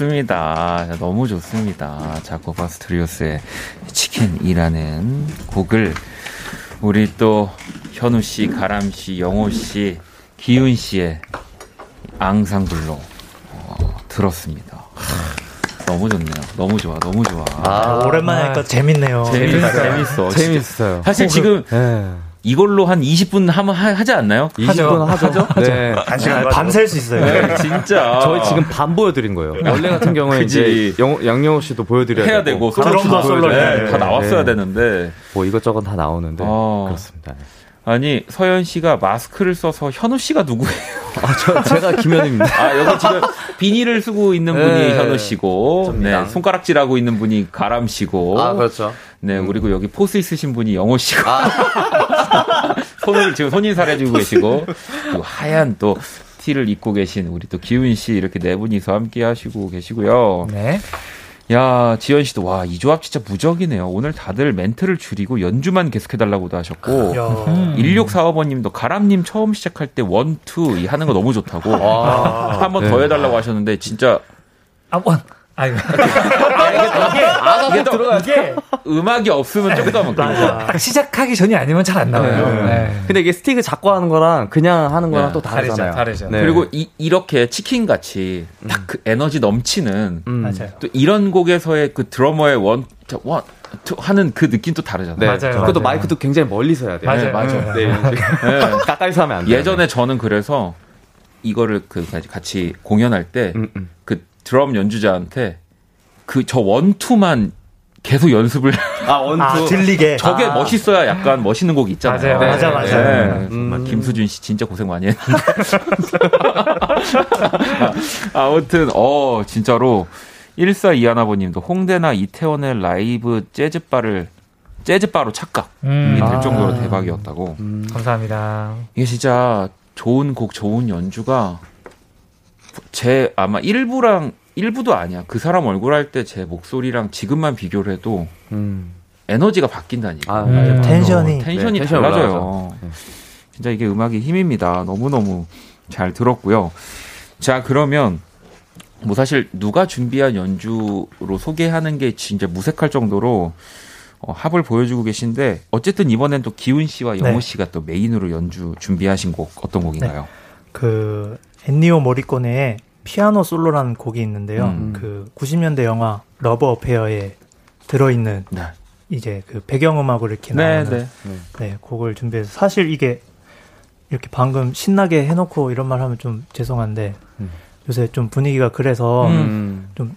좋습니다. 너무 좋습니다. 자코파 스트리오스의 치킨이라는 곡을 우리 또 현우 씨, 가람 씨, 영호 씨, 기훈 씨의 앙상블로 어, 들었습니다. 너무 좋네요. 너무 좋아, 너무 좋아. 아, 오랜만에 하니까 재밌네요. 재밌어, 재밌어. 재밌어요. 사실 지금 네. 이걸로 한 20분 하면 하, 하지 않나요? 20분 하죠? 네. 한 시간 밤샐 수 있어요. 네, 진짜. 저희 지금 반 보여드린 거예요. 원래 같은 경우에. 이제 영, 양영호 씨도 보여드려야 해야 되고, 드럼도 솔로 네, 다. 나왔어야 네. 되는데. 뭐 이것저것 다 나오는데 어. 그렇습니다. 아니, 서현 씨가 마스크를 써서 현우 씨가 누구예요? 아, 저, 제가 김현우입니다. 아, 여기 지금 비닐을 쓰고 있는 분이 네, 현우 씨고, 접니다. 네, 손가락질하고 있는 분이 가람 씨고, 아, 그렇죠. 네, 그리고 여기 포스 있으신 분이 영호 씨고, 아. 손을 지금 손인사를 해주고 계시고, 그리고 하얀 또 티를 입고 계신 우리 또 기훈 씨 이렇게 네 분이서 함께 하시고 계시고요. 네. 야, 지현 씨도 와, 이 조합 진짜 무적이네요. 오늘 다들 멘트를 줄이고 연주만 계속해달라고도 하셨고, 야. 1645번 님도 가람님 처음 시작할 때 one, two, 이 하는 거 너무 좋다고. 한번더 네. 해달라고 하셨는데, 진짜 아, one. 아이고. 이게 또 이게 음악이 없으면 조금 더 맞아. 시작하기 전이 아니면 잘 안 나와요. 네. 네. 근데 이게 스틱을 잡고 하는 거랑 그냥 하는 거랑 네. 또 다르잖아요. 다르죠, 다르죠. 네. 그리고 이, 이렇게 치킨 같이 딱 그 에너지 넘치는 음. 맞아요. 또 이런 곡에서의 그 드러머의 one, 자, one, two 하는 그 느낌 또 다르잖아요. 네. 맞아요, 그것도 맞아요. 마이크도 굉장히 멀리서 해야 돼요. 맞아요, 네, 맞아요. 네. 네. 가까이서 하면 안 돼요. 예전에 저는 그래서 이거를 그 같이 공연할 때그 음, 음. 드럼 연주자한테 그 저 one two만 계속 연습을 아, one two. 아, 들리게. 저게 아. 멋있어야 약간 멋있는 곡 있잖아요. 맞아요, 맞아, 맞아요. 네. 정말 음. 김수준 씨 진짜 고생 많이 했는데. 아, 아무튼 어 진짜로 1421아버님도 홍대나 이태원의 라이브 재즈바를 재즈바로 착각이 음. 될 아. 정도로 대박이었다고. 감사합니다. 이게 진짜 좋은 곡, 좋은 연주가 제 아마 1부랑 1부도 아니야. 그 사람 얼굴 할 때 제 목소리랑 지금만 비교를 해도 음. 에너지가 바뀐다니까. 아, 음. 맞아요. 텐션이. 텐션이 네, 텐션이 달라져요. 올라가죠. 네. 진짜 이게 음악의 힘입니다. 너무 너무 잘 들었고요. 자, 그러면 뭐 사실 누가 준비한 연주로 소개하는 게 진짜 무색할 정도로 어, 합을 보여주고 계신데 어쨌든 이번엔 또 기훈 씨와 영호 네. 씨가 또 메인으로 연주 준비하신 곡 어떤 곡인가요? 그 엔니오 모리코네의 피아노 솔로라는 곡이 있는데요. 음. 그 90년대 영화 Love Affair에 들어있는 네. 이제 그 배경음악으로 이렇게 네, 나오는 네. 네, 곡을 준비해서 사실 이게 이렇게 방금 신나게 해놓고 이런 말 하면 좀 죄송한데 음. 요새 좀 분위기가 그래서 음. 음.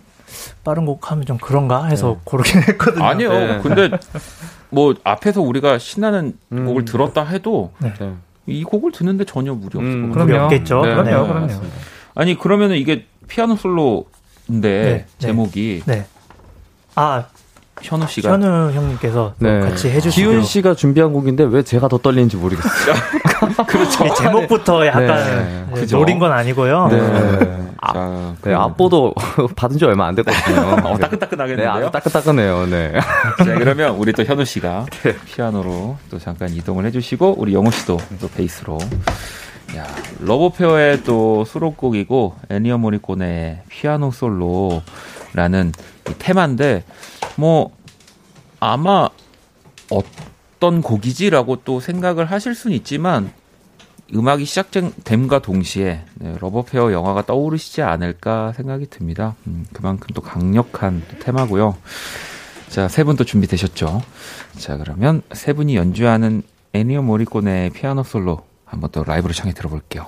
빠른 곡 하면 좀 그런가 해서 네. 고르긴 했거든요. 아니요. 네. 근데 뭐 앞에서 우리가 신나는 음. 곡을 들었다 해도 네. 이 곡을 듣는데 전혀 무리 없을 음. 것 같아요. 그럼요. 없겠죠. 네. 그럼요, 네. 그럼요. 아니 그러면은 이게 피아노 솔로인데 네. 제목이 네. 아, 현우 씨가 현우 형님께서 또 네. 같이 해주시고 기훈 씨가 준비한 곡인데 왜 제가 더 떨리는지 모르겠어요. 그렇죠. 제목부터 약간 네. 네, 그죠. 노린 건 아니고요. 네. 아, 자, 네, 앞보도 받은 지 얼마 안 됐거든요. 어, 네, 따끈따끈하겠는데요. 아주 따끈따끈해요. 네. 자, 그러면 우리 또 현우 씨가 피아노로 또 잠깐 이동을 해주시고 우리 영호 씨도 또 베이스로. 야, Love Affair의 또 수록곡이고 엔니오 모리코네의 피아노 솔로라는 이 테마인데 뭐 아마 어떤 곡이지라고 또 생각을 하실 수는 있지만 음악이 시작됨과 동시에 네, Love Affair 영화가 떠오르시지 않을까 생각이 듭니다. 음, 그만큼 또 강력한 또 테마고요. 자, 세 분 또 준비되셨죠? 자, 그러면 세 분이 연주하는 애니어 모리코네의 피아노 솔로 한번 또 라이브로 청해 들어볼게요.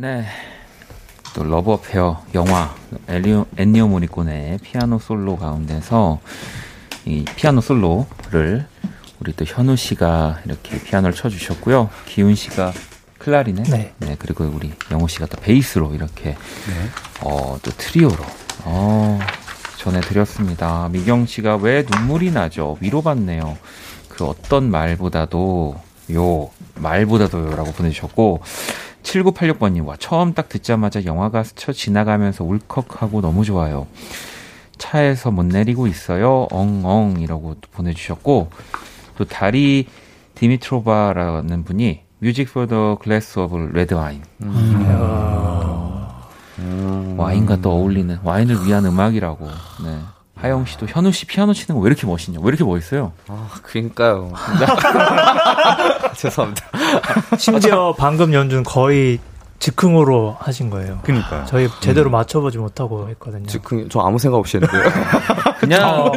네. 또 Love Affair 영화 엘리오, 엔니오 모리코네의 피아노 솔로 가운데서 이 피아노 솔로를 우리 또 현우 씨가 이렇게 피아노를 쳐주셨고요. 기훈 씨가 클라리넷, 네. 그리고 우리 영호 씨가 또 베이스로 이렇게 어, 또 트리오로 어, 전해드렸습니다. 미경 씨가 왜 눈물이 나죠? 위로받네요. 그 어떤 말보다도 요 말보다도 요라고 보내주셨고 7986번님 와 처음 딱 듣자마자 영화가 스쳐 지나가면서 울컥하고 너무 좋아요. 차에서 못 내리고 있어요. 엉엉 이라고 또 보내주셨고 또 다리 디미트로바라는 분이 music for the glass of red wine 와인과 또 어울리는 와인을 위한 음악이라고. 네. 하영 씨도 현우 씨 피아노 치는 거 왜 이렇게 멋있냐? 왜 이렇게 멋있어요? 아, 그러니까요. 죄송합니다. 심지어 방금 연주는 거의 즉흥으로 하신 거예요. 그니까요. 저희 제대로 맞춰보지 못하고 했거든요. 즉흥, 저 아무 생각 없이 했는데요. 그냥 어,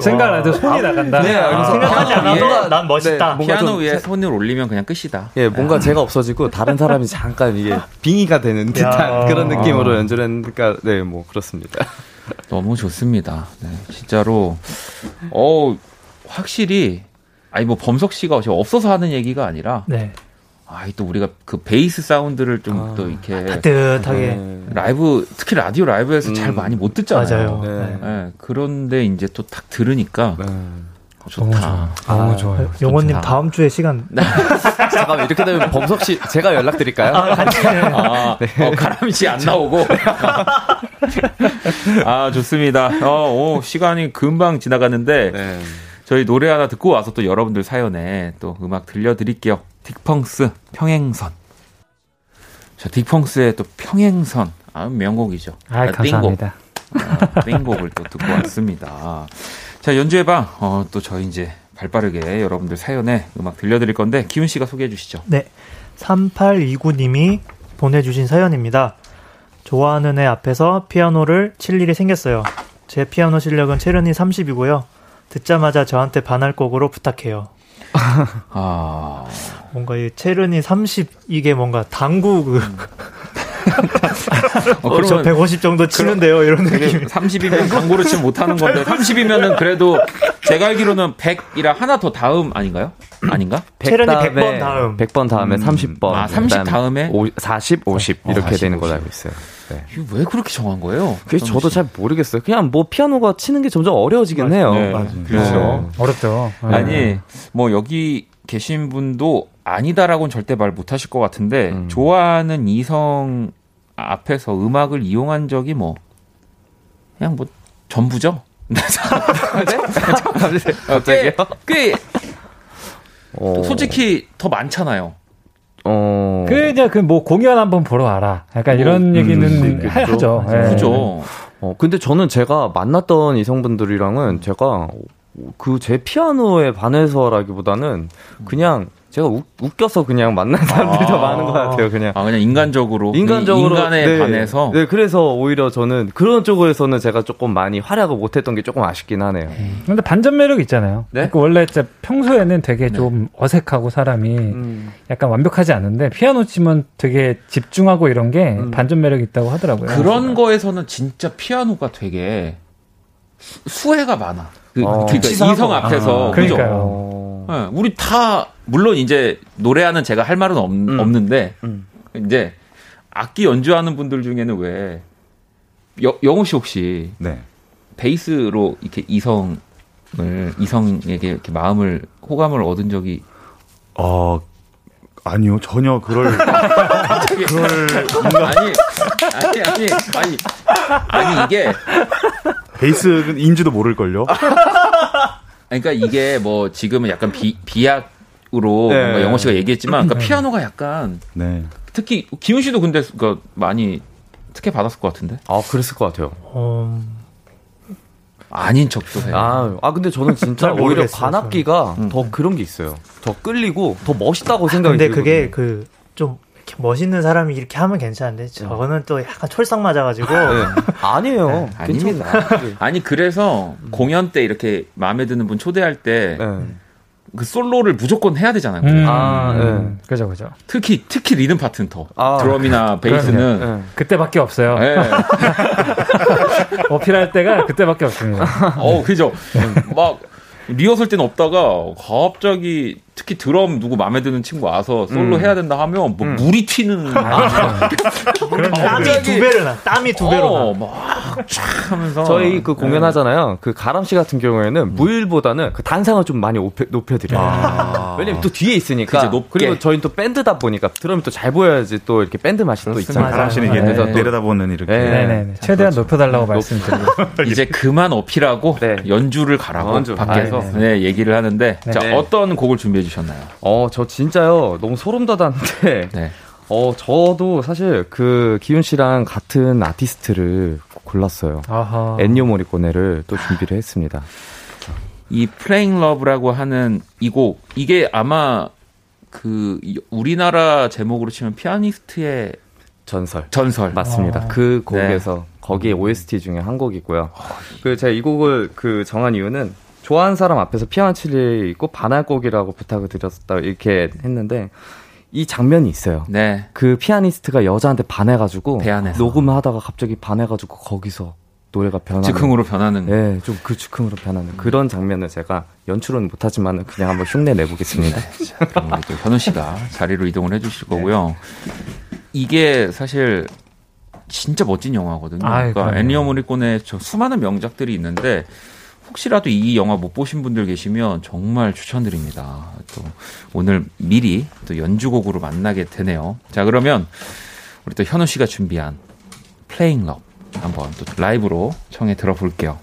생각을 해도 손이 나간다. 네, 알겠습니다. 생각하지 아, 않아도 예. 난 멋있다. 네, 뭔가 피아노 좀 위에 세- 손을 올리면 그냥 끝이다. 예, 뭔가 제가 없어지고 다른 사람이 잠깐 이게 빙의가 되는 듯한 야. 그런 느낌으로 연주를 했으니까, 네, 뭐, 그렇습니다. 너무 좋습니다. 네, 진짜로 어 확실히 아니 뭐 범석 씨가 없어서 하는 얘기가 아니라 네. 아이 또 우리가 그 베이스 사운드를 좀 아. 또 이렇게 따뜻하게. 네. 라이브 특히 라디오 라이브에서 음. 잘 많이 못 듣잖아요. 맞아요. 네. 예, 그런데 이제 또 딱 들으니까 네. 어, 좋다. 너무 아, 좋아 요. 영호님 좋다. 다음 주에 시간 잠깐만, 이렇게 되면 범석 씨, 제가 연락 드릴까요? 아, 어, 가람이 안 나오고. 아, 좋습니다. 어, 오, 시간이 금방 지나갔는데, 네. 저희 노래 하나 듣고 와서 또 여러분들 사연에 또 음악 들려드릴게요. 딕펑스 평행선. 자, 딕펑스의 또 평행선. 아, 명곡이죠. 아, 감사합니다. 아, 땡곡을 또 듣고 왔습니다. 자, 연주해봐. 어, 또 저희 이제 발 빠르게 여러분들 사연에 음악 들려드릴 건데, 기훈 씨가 소개해 주시죠. 네. 3829님이 보내주신 사연입니다. 좋아하는 애 앞에서 피아노를 칠 일이 생겼어요. 제 피아노 실력은 체르니 30이고요. 듣자마자 저한테 반할 곡으로 부탁해요. 아, 뭔가 이 체르니 30 이게 뭔가 당구 그 어, 어, 저150 정도 치는데요 이런 느낌. 30이면 광고를 치면 못하는 건데 30이면은 그래도 제가 알기로는 100이라 하나 더 다음 아닌가요? 아닌가? 체르니 다음에 100번 다음. 100번 다음에 30번. 아, 30 다음에? 40, 50 어, 이렇게 40, 되는 걸로 50. 알고 있어요. 네. 이거 왜 그렇게 정한 거예요? 그게 저도 잘 모르겠어요. 그냥 뭐 피아노가 치는 게 점점 어려워지긴 해요. 네, 맞아요. 그렇죠. 어렵죠. 네. 아니 뭐 여기 계신 분도 아니다라고는 절대 말 못하실 것 같은데 음. 좋아하는 이성 앞에서 음악을 이용한 적이 뭐 그냥 뭐 전부죠. 갑자기요? 꽤 어, 솔직히 더 많잖아요. 어. 그 이제 그뭐 공연 한번 보러 와라. 약간 이런 음, 얘기는 그렇죠. 하- 하죠. 예. 그죠? 어, 근데 저는 제가 만났던 이성분들이랑은 제가 그 제 피아노에 반해서라기보다는 그냥 제가 웃, 웃겨서 그냥 만난 사람들이 더 많은 것 같아요. 그냥. 아 그냥 인간적으로 인간적으로 인간에 네, 반해서 네 그래서 오히려 저는 그런 쪽에서는 제가 조금 많이 활약을 못했던 게 조금 아쉽긴 하네요. 근데 반전 매력 있잖아요. 네? 그러니까 원래 진짜 평소에는 되게 좀 어색하고 사람이 음. 약간 완벽하지 않은데 피아노 치면 되게 집중하고 이런 게 음. 반전 매력이 있다고 하더라고요. 그런 거에서는 진짜 피아노가 되게 수- 수혜가 많아. 그, 어. 그러니까 이성 앞에서 아, 그죠? 그러니까요. 어. 네, 우리 다 물론 이제 노래하는 제가 할 말은 없, 음. 없는데 음. 이제 악기 연주하는 분들 중에는 왜 여, 영호 씨 혹시 네. 베이스로 이렇게 이성을 이성에게 이렇게 마음을 호감을 얻은 적이 어, 아니요. 전혀 그럴, 그럴, 아니 아니 아니 아니 아니 이게 베이스인지도 모를 걸요? 그러니까 이게 뭐 지금은 약간 비 비약 으로 네. 뭔가 영호 씨가 얘기했지만 그러니까 피아노가 약간 네. 특히 기훈 씨도 근데 그 많이 특혜 받았을 것 같은데 아 그랬을 것 같아요. 어, 아닌 척도 해. 아, 아 근데 저는 진짜 잘 오히려 관악기가 저는. 더 그런 게 있어요. 더 끌리고 더 멋있다고 생각이 근데 들거든요. 그게 그 좀 멋있는 사람이 이렇게 하면 괜찮은데 저거는 또 약간 촐싹 맞아가지고 네. 아니에요. 아닙니다. 괜찮아요. 아니 그래서 공연 때 이렇게 마음에 드는 분 초대할 때 네. 그 솔로를 무조건 해야 되잖아요. 음, 아, 음, 그죠, 그죠. 특히 특히 리듬 파트는 더 아, 드럼이나 베이스는 네. 그때밖에 없어요. 예. 어필할 때가 그때밖에 없습니다. 어, 그죠. 막 리허설 때는 없다가 갑자기 특히 드럼 누구 마음에 드는 친구 와서 솔로 음. 해야 된다 하면 뭐 물이 튀는 땀이 두 배로 나. 땀이 두 배로 나. 어, 막촥 하면서 저희 그 공연하잖아요. 그 가람 씨 같은 경우에는 무일보다는 그 단상을 좀 많이 높여, 높여드려요. 아. 왜냐면 또 뒤에 있으니까. 그치, 높게. 그리고 저희는 또 밴드다 보니까 드럼이 또 잘 보여야지 또 이렇게 밴드 맛이 또 그렇습니다. 있잖아요. 가람 씨는 이게 네. 내- 내려다보는 이렇게. 네. 네네. 최대한 높여달라고 말씀드리고. 이제 그만 어필하고 네. 연주를 가라고. 밖에서 아, 네, 얘기를 하는데 네. 자 네. 어떤 곡을 준비해 주셨나요? 어, 저 진짜요. 너무 소름 돋았는데. 네. 어, 저도 사실 그 기훈 씨랑 같은 아티스트를 골랐어요. 아하. 엔니오 모리코네를 또 준비를 했습니다. 이 Playing Love라고 하는 이 곡 이게 아마 그 이- 우리나라 제목으로 치면 피아니스트의 전설. 전설 맞습니다. 아. 그 곡에서 거기에 OST 중에 한 곡이고요. 그 제가 이 곡을 그 정한 이유는 좋아하는 사람 앞에서 피아노 칠이 있고 반할 곡이라고 부탁을 드렸다 이렇게 했는데 이 장면이 있어요. 네. 그 피아니스트가 여자한테 반해가지고 배 안에서. 녹음을 하다가 갑자기 반해가지고 거기서 노래가 변하는 즉흥으로 변하는 네, 좀 그 즉흥으로 변하는 그런 장면을 제가 연출은 못하지만 그냥 한번 흉내 내보겠습니다. 자, 그럼 우리 또 현우 씨가 자리로 이동을 해주실 거고요. 이게 사실 진짜 멋진 영화거든요. 아이, 그러니까. 애니어 모리콘의 저 수많은 명작들이 있는데 혹시라도 이 영화 못 보신 분들 계시면 정말 추천드립니다. 또 오늘 미리 또 연주곡으로 만나게 되네요. 자 그러면 우리 또 현우 씨가 준비한 Playing Love 한번 또 라이브로 청해 들어볼게요.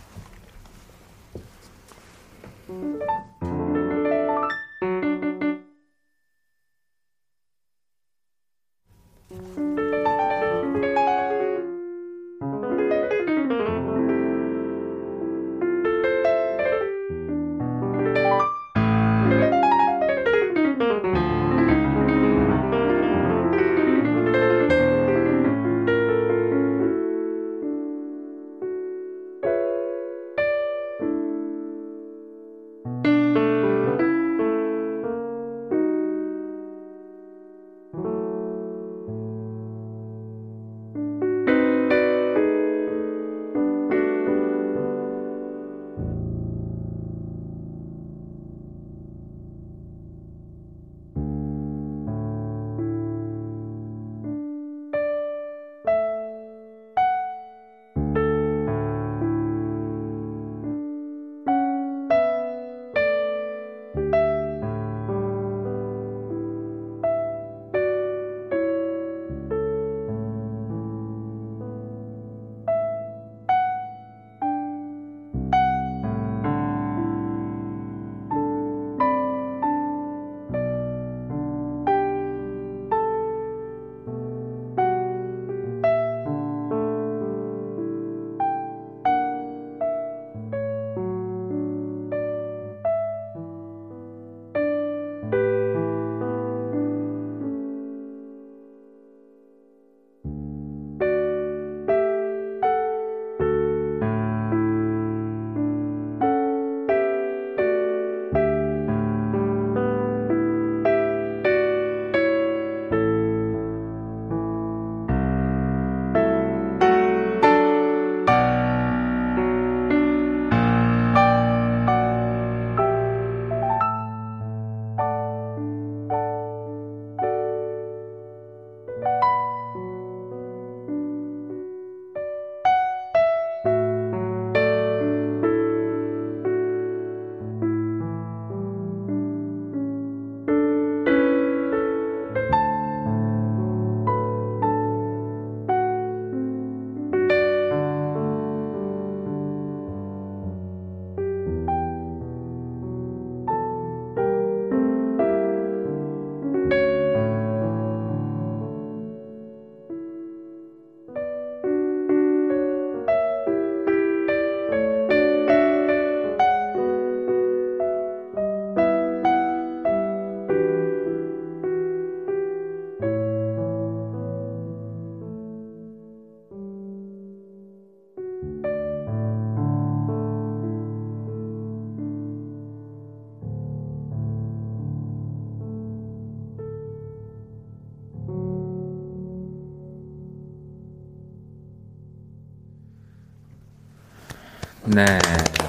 네.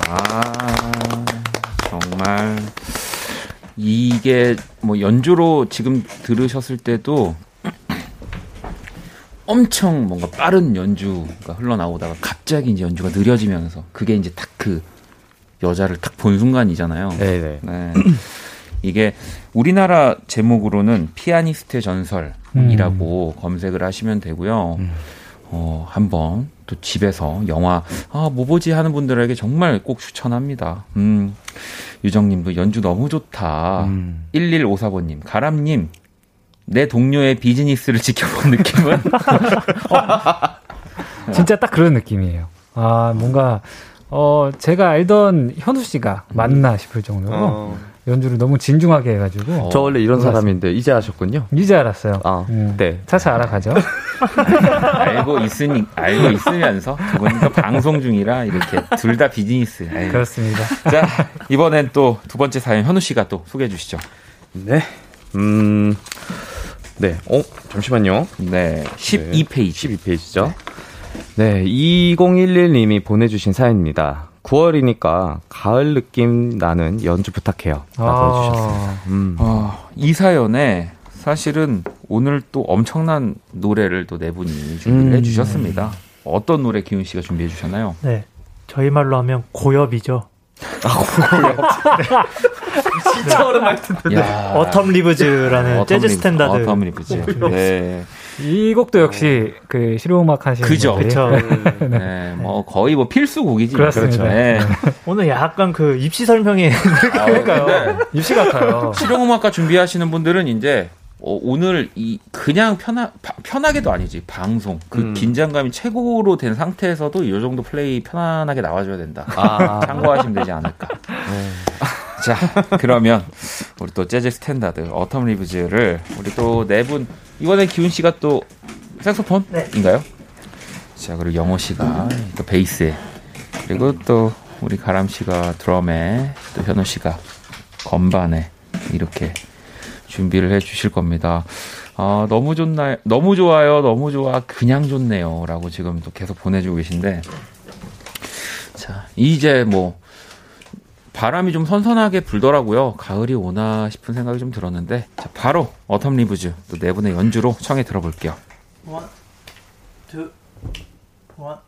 아, 정말. 이게 뭐 연주로 지금 들으셨을 때도 엄청 뭔가 빠른 연주가 흘러나오다가 갑자기 이제 연주가 느려지면서 그게 이제 딱 그 여자를 딱 본 순간이잖아요. 네네. 네. 이게 우리나라 제목으로는 피아니스트의 전설이라고 검색을 하시면 되고요. 어, 한번 또 집에서 영화, 아, 뭐 보지 하는 분들에게 정말 꼭 추천합니다. 음, 유정 님도 연주 너무 좋다. 음. 1154번 님, 가람 님, 내 동료의 비즈니스를 지켜본 느낌은? 진짜 딱 그런 느낌이에요. 아, 뭔가, 어, 제가 알던 현우 씨가 맞나 싶을 정도로 어. 연주를 너무 진중하게 해가지고. 저 원래 이런. 사람인데 이제 아셨군요. 이제 알았어요. 아, 음, 네. 차차 알아가죠. 알고 있으니, 알고 있으면서 두 분이서 방송 중이라 이렇게 둘 다 비즈니스. 아유. 그렇습니다. 자, 이번엔 또 두 번째 사연 현우 씨가 또 소개해 주시죠. 네. 음. 네. 어, 잠시만요. 네, 12페이지. 12 페이지죠. 네, 2011님이 보내주신 사연입니다. 9월이니까 가을 느낌 나는 연주 부탁해요. 라고. 아, 음. 어, 이 사연에 사실은 오늘 또 엄청난 노래를 또 네 분이 준비를 음. 해주셨습니다. 어떤 노래 기훈 씨가 준비해 주셨나요? 네. 저희 말로 하면 고엽이죠. 진짜 오랜만에 듣는데. 야, Autumn Leaves라는 Autumn 재즈 Lea- 스탠다드. Autumn Leaves. 네, 이 곡도 역시 그 실용음악 하시는 그죠. 분들이 그쵸. 네, 뭐 거의 뭐 필수 곡이지. 그렇습니다. 네. 오늘 약간 그 입시 설명회 그러니까요. 입시 같아요. 실용음악과 준비하시는 분들은 이제 어, 오늘 이 그냥 편하 파- 편하게도 아니지 방송 그 음. 긴장감이 최고로 된 상태에서도 이 정도 플레이 편안하게 나와줘야 된다. 아. 참고하시면 되지 않을까. 자 그러면 우리 또 재즈 스탠다드 Autumn Leaves를 우리 또 네 분 이번에 기훈 씨가 또 색소폰인가요? 자 그리고 영호 씨가 또 베이스에 그리고 또 우리 가람 씨가 드럼에 또 현우 씨가 건반에 이렇게 준비를 해 주실 겁니다. 아, 너무 좋나요? 너무 좋아요. 너무 좋아. 그냥 좋네요. 라고 지금 또 계속 보내주고 계신데. 자, 이제 뭐, 바람이 좀 선선하게 불더라고요. 가을이 오나 싶은 생각이 좀 들었는데. 자, 바로 어텀 리브즈 또 네 분의 연주로 청해 들어볼게요. 원, 원.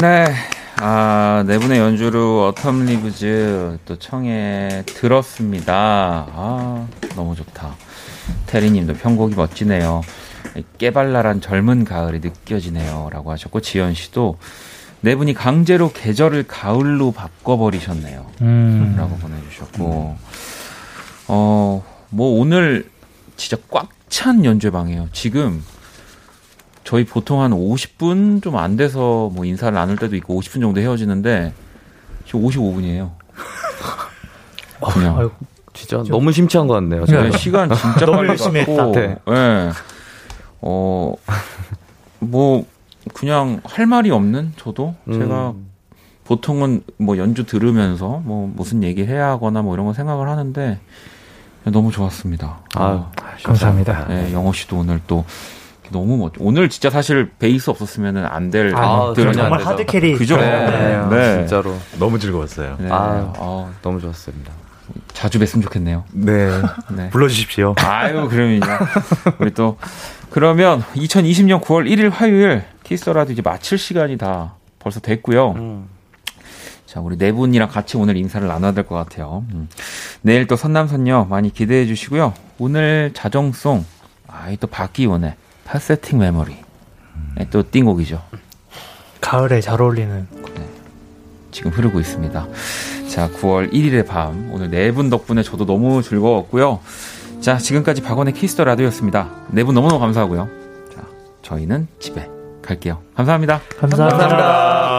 네. 아, 네 분의 연주로 어텀 리브즈 또 청해 들었습니다. 아, 너무 좋다. 테리 님도 편곡이 멋지네요. 깨발랄한 젊은 가을이 느껴지네요. 라고 하셨고, 지연 씨도 네 분이 강제로 계절을 가을로 바꿔버리셨네요. 음. 라고 보내주셨고, 어, 뭐 오늘 진짜 꽉 찬 연주방이에요. 지금 저희 보통 한 50분 좀 안 돼서 뭐 인사를 나눌 때도 있고 50분 정도 헤어지는데 지금 55분이에요. 그냥 아이고, 진짜 너무 심취한 것 같네요. 네. 시간 진짜 너무 빨리 열심히 했다. 네. 예. 어, 뭐 그냥 할 말이 없는 저도 제가 음. 보통은 뭐 연주 들으면서 뭐 무슨 얘기 해야 하거나 뭐 이런 거 생각을 하는데 너무 좋았습니다. 아유, 감사합니다. 네, 영호 씨도 오늘 또 너무 멋. 오늘 진짜 사실 베이스 없었으면은 안될 아, 안 정말. Hard carry. 그죠? 네, 네. 진짜로 너무 즐거웠어요. 네. 아유. 어, 너무 좋았습니다. 자주 뵀으면 좋겠네요. 네. 네. 불러주십시오. 아유, 그러면요. 우리 또 그러면 2020년 9월 1일 화요일 Kiss the Radio 이제 마칠 시간이 다 벌써 됐고요. 음. 자, 우리 네 분이랑 같이 오늘 인사를 나눠야 될 것 같아요. 음. 내일 또 선남선녀 많이 기대해 주시고요. 오늘 자정송, 아이 또 박기원의 파세팅 메모리. 네, 또 띵곡이죠. 가을에 잘 어울리는. 지금 흐르고 있습니다. 자, 9월 1일의 밤. 오늘 네 분 덕분에 저도 너무 즐거웠고요. 자, 지금까지 박원의 Kiss the Radio였습니다. 네 분 너무너무 감사하고요. 자, 저희는 집에 갈게요. 감사합니다. 감사합니다. 감사합니다.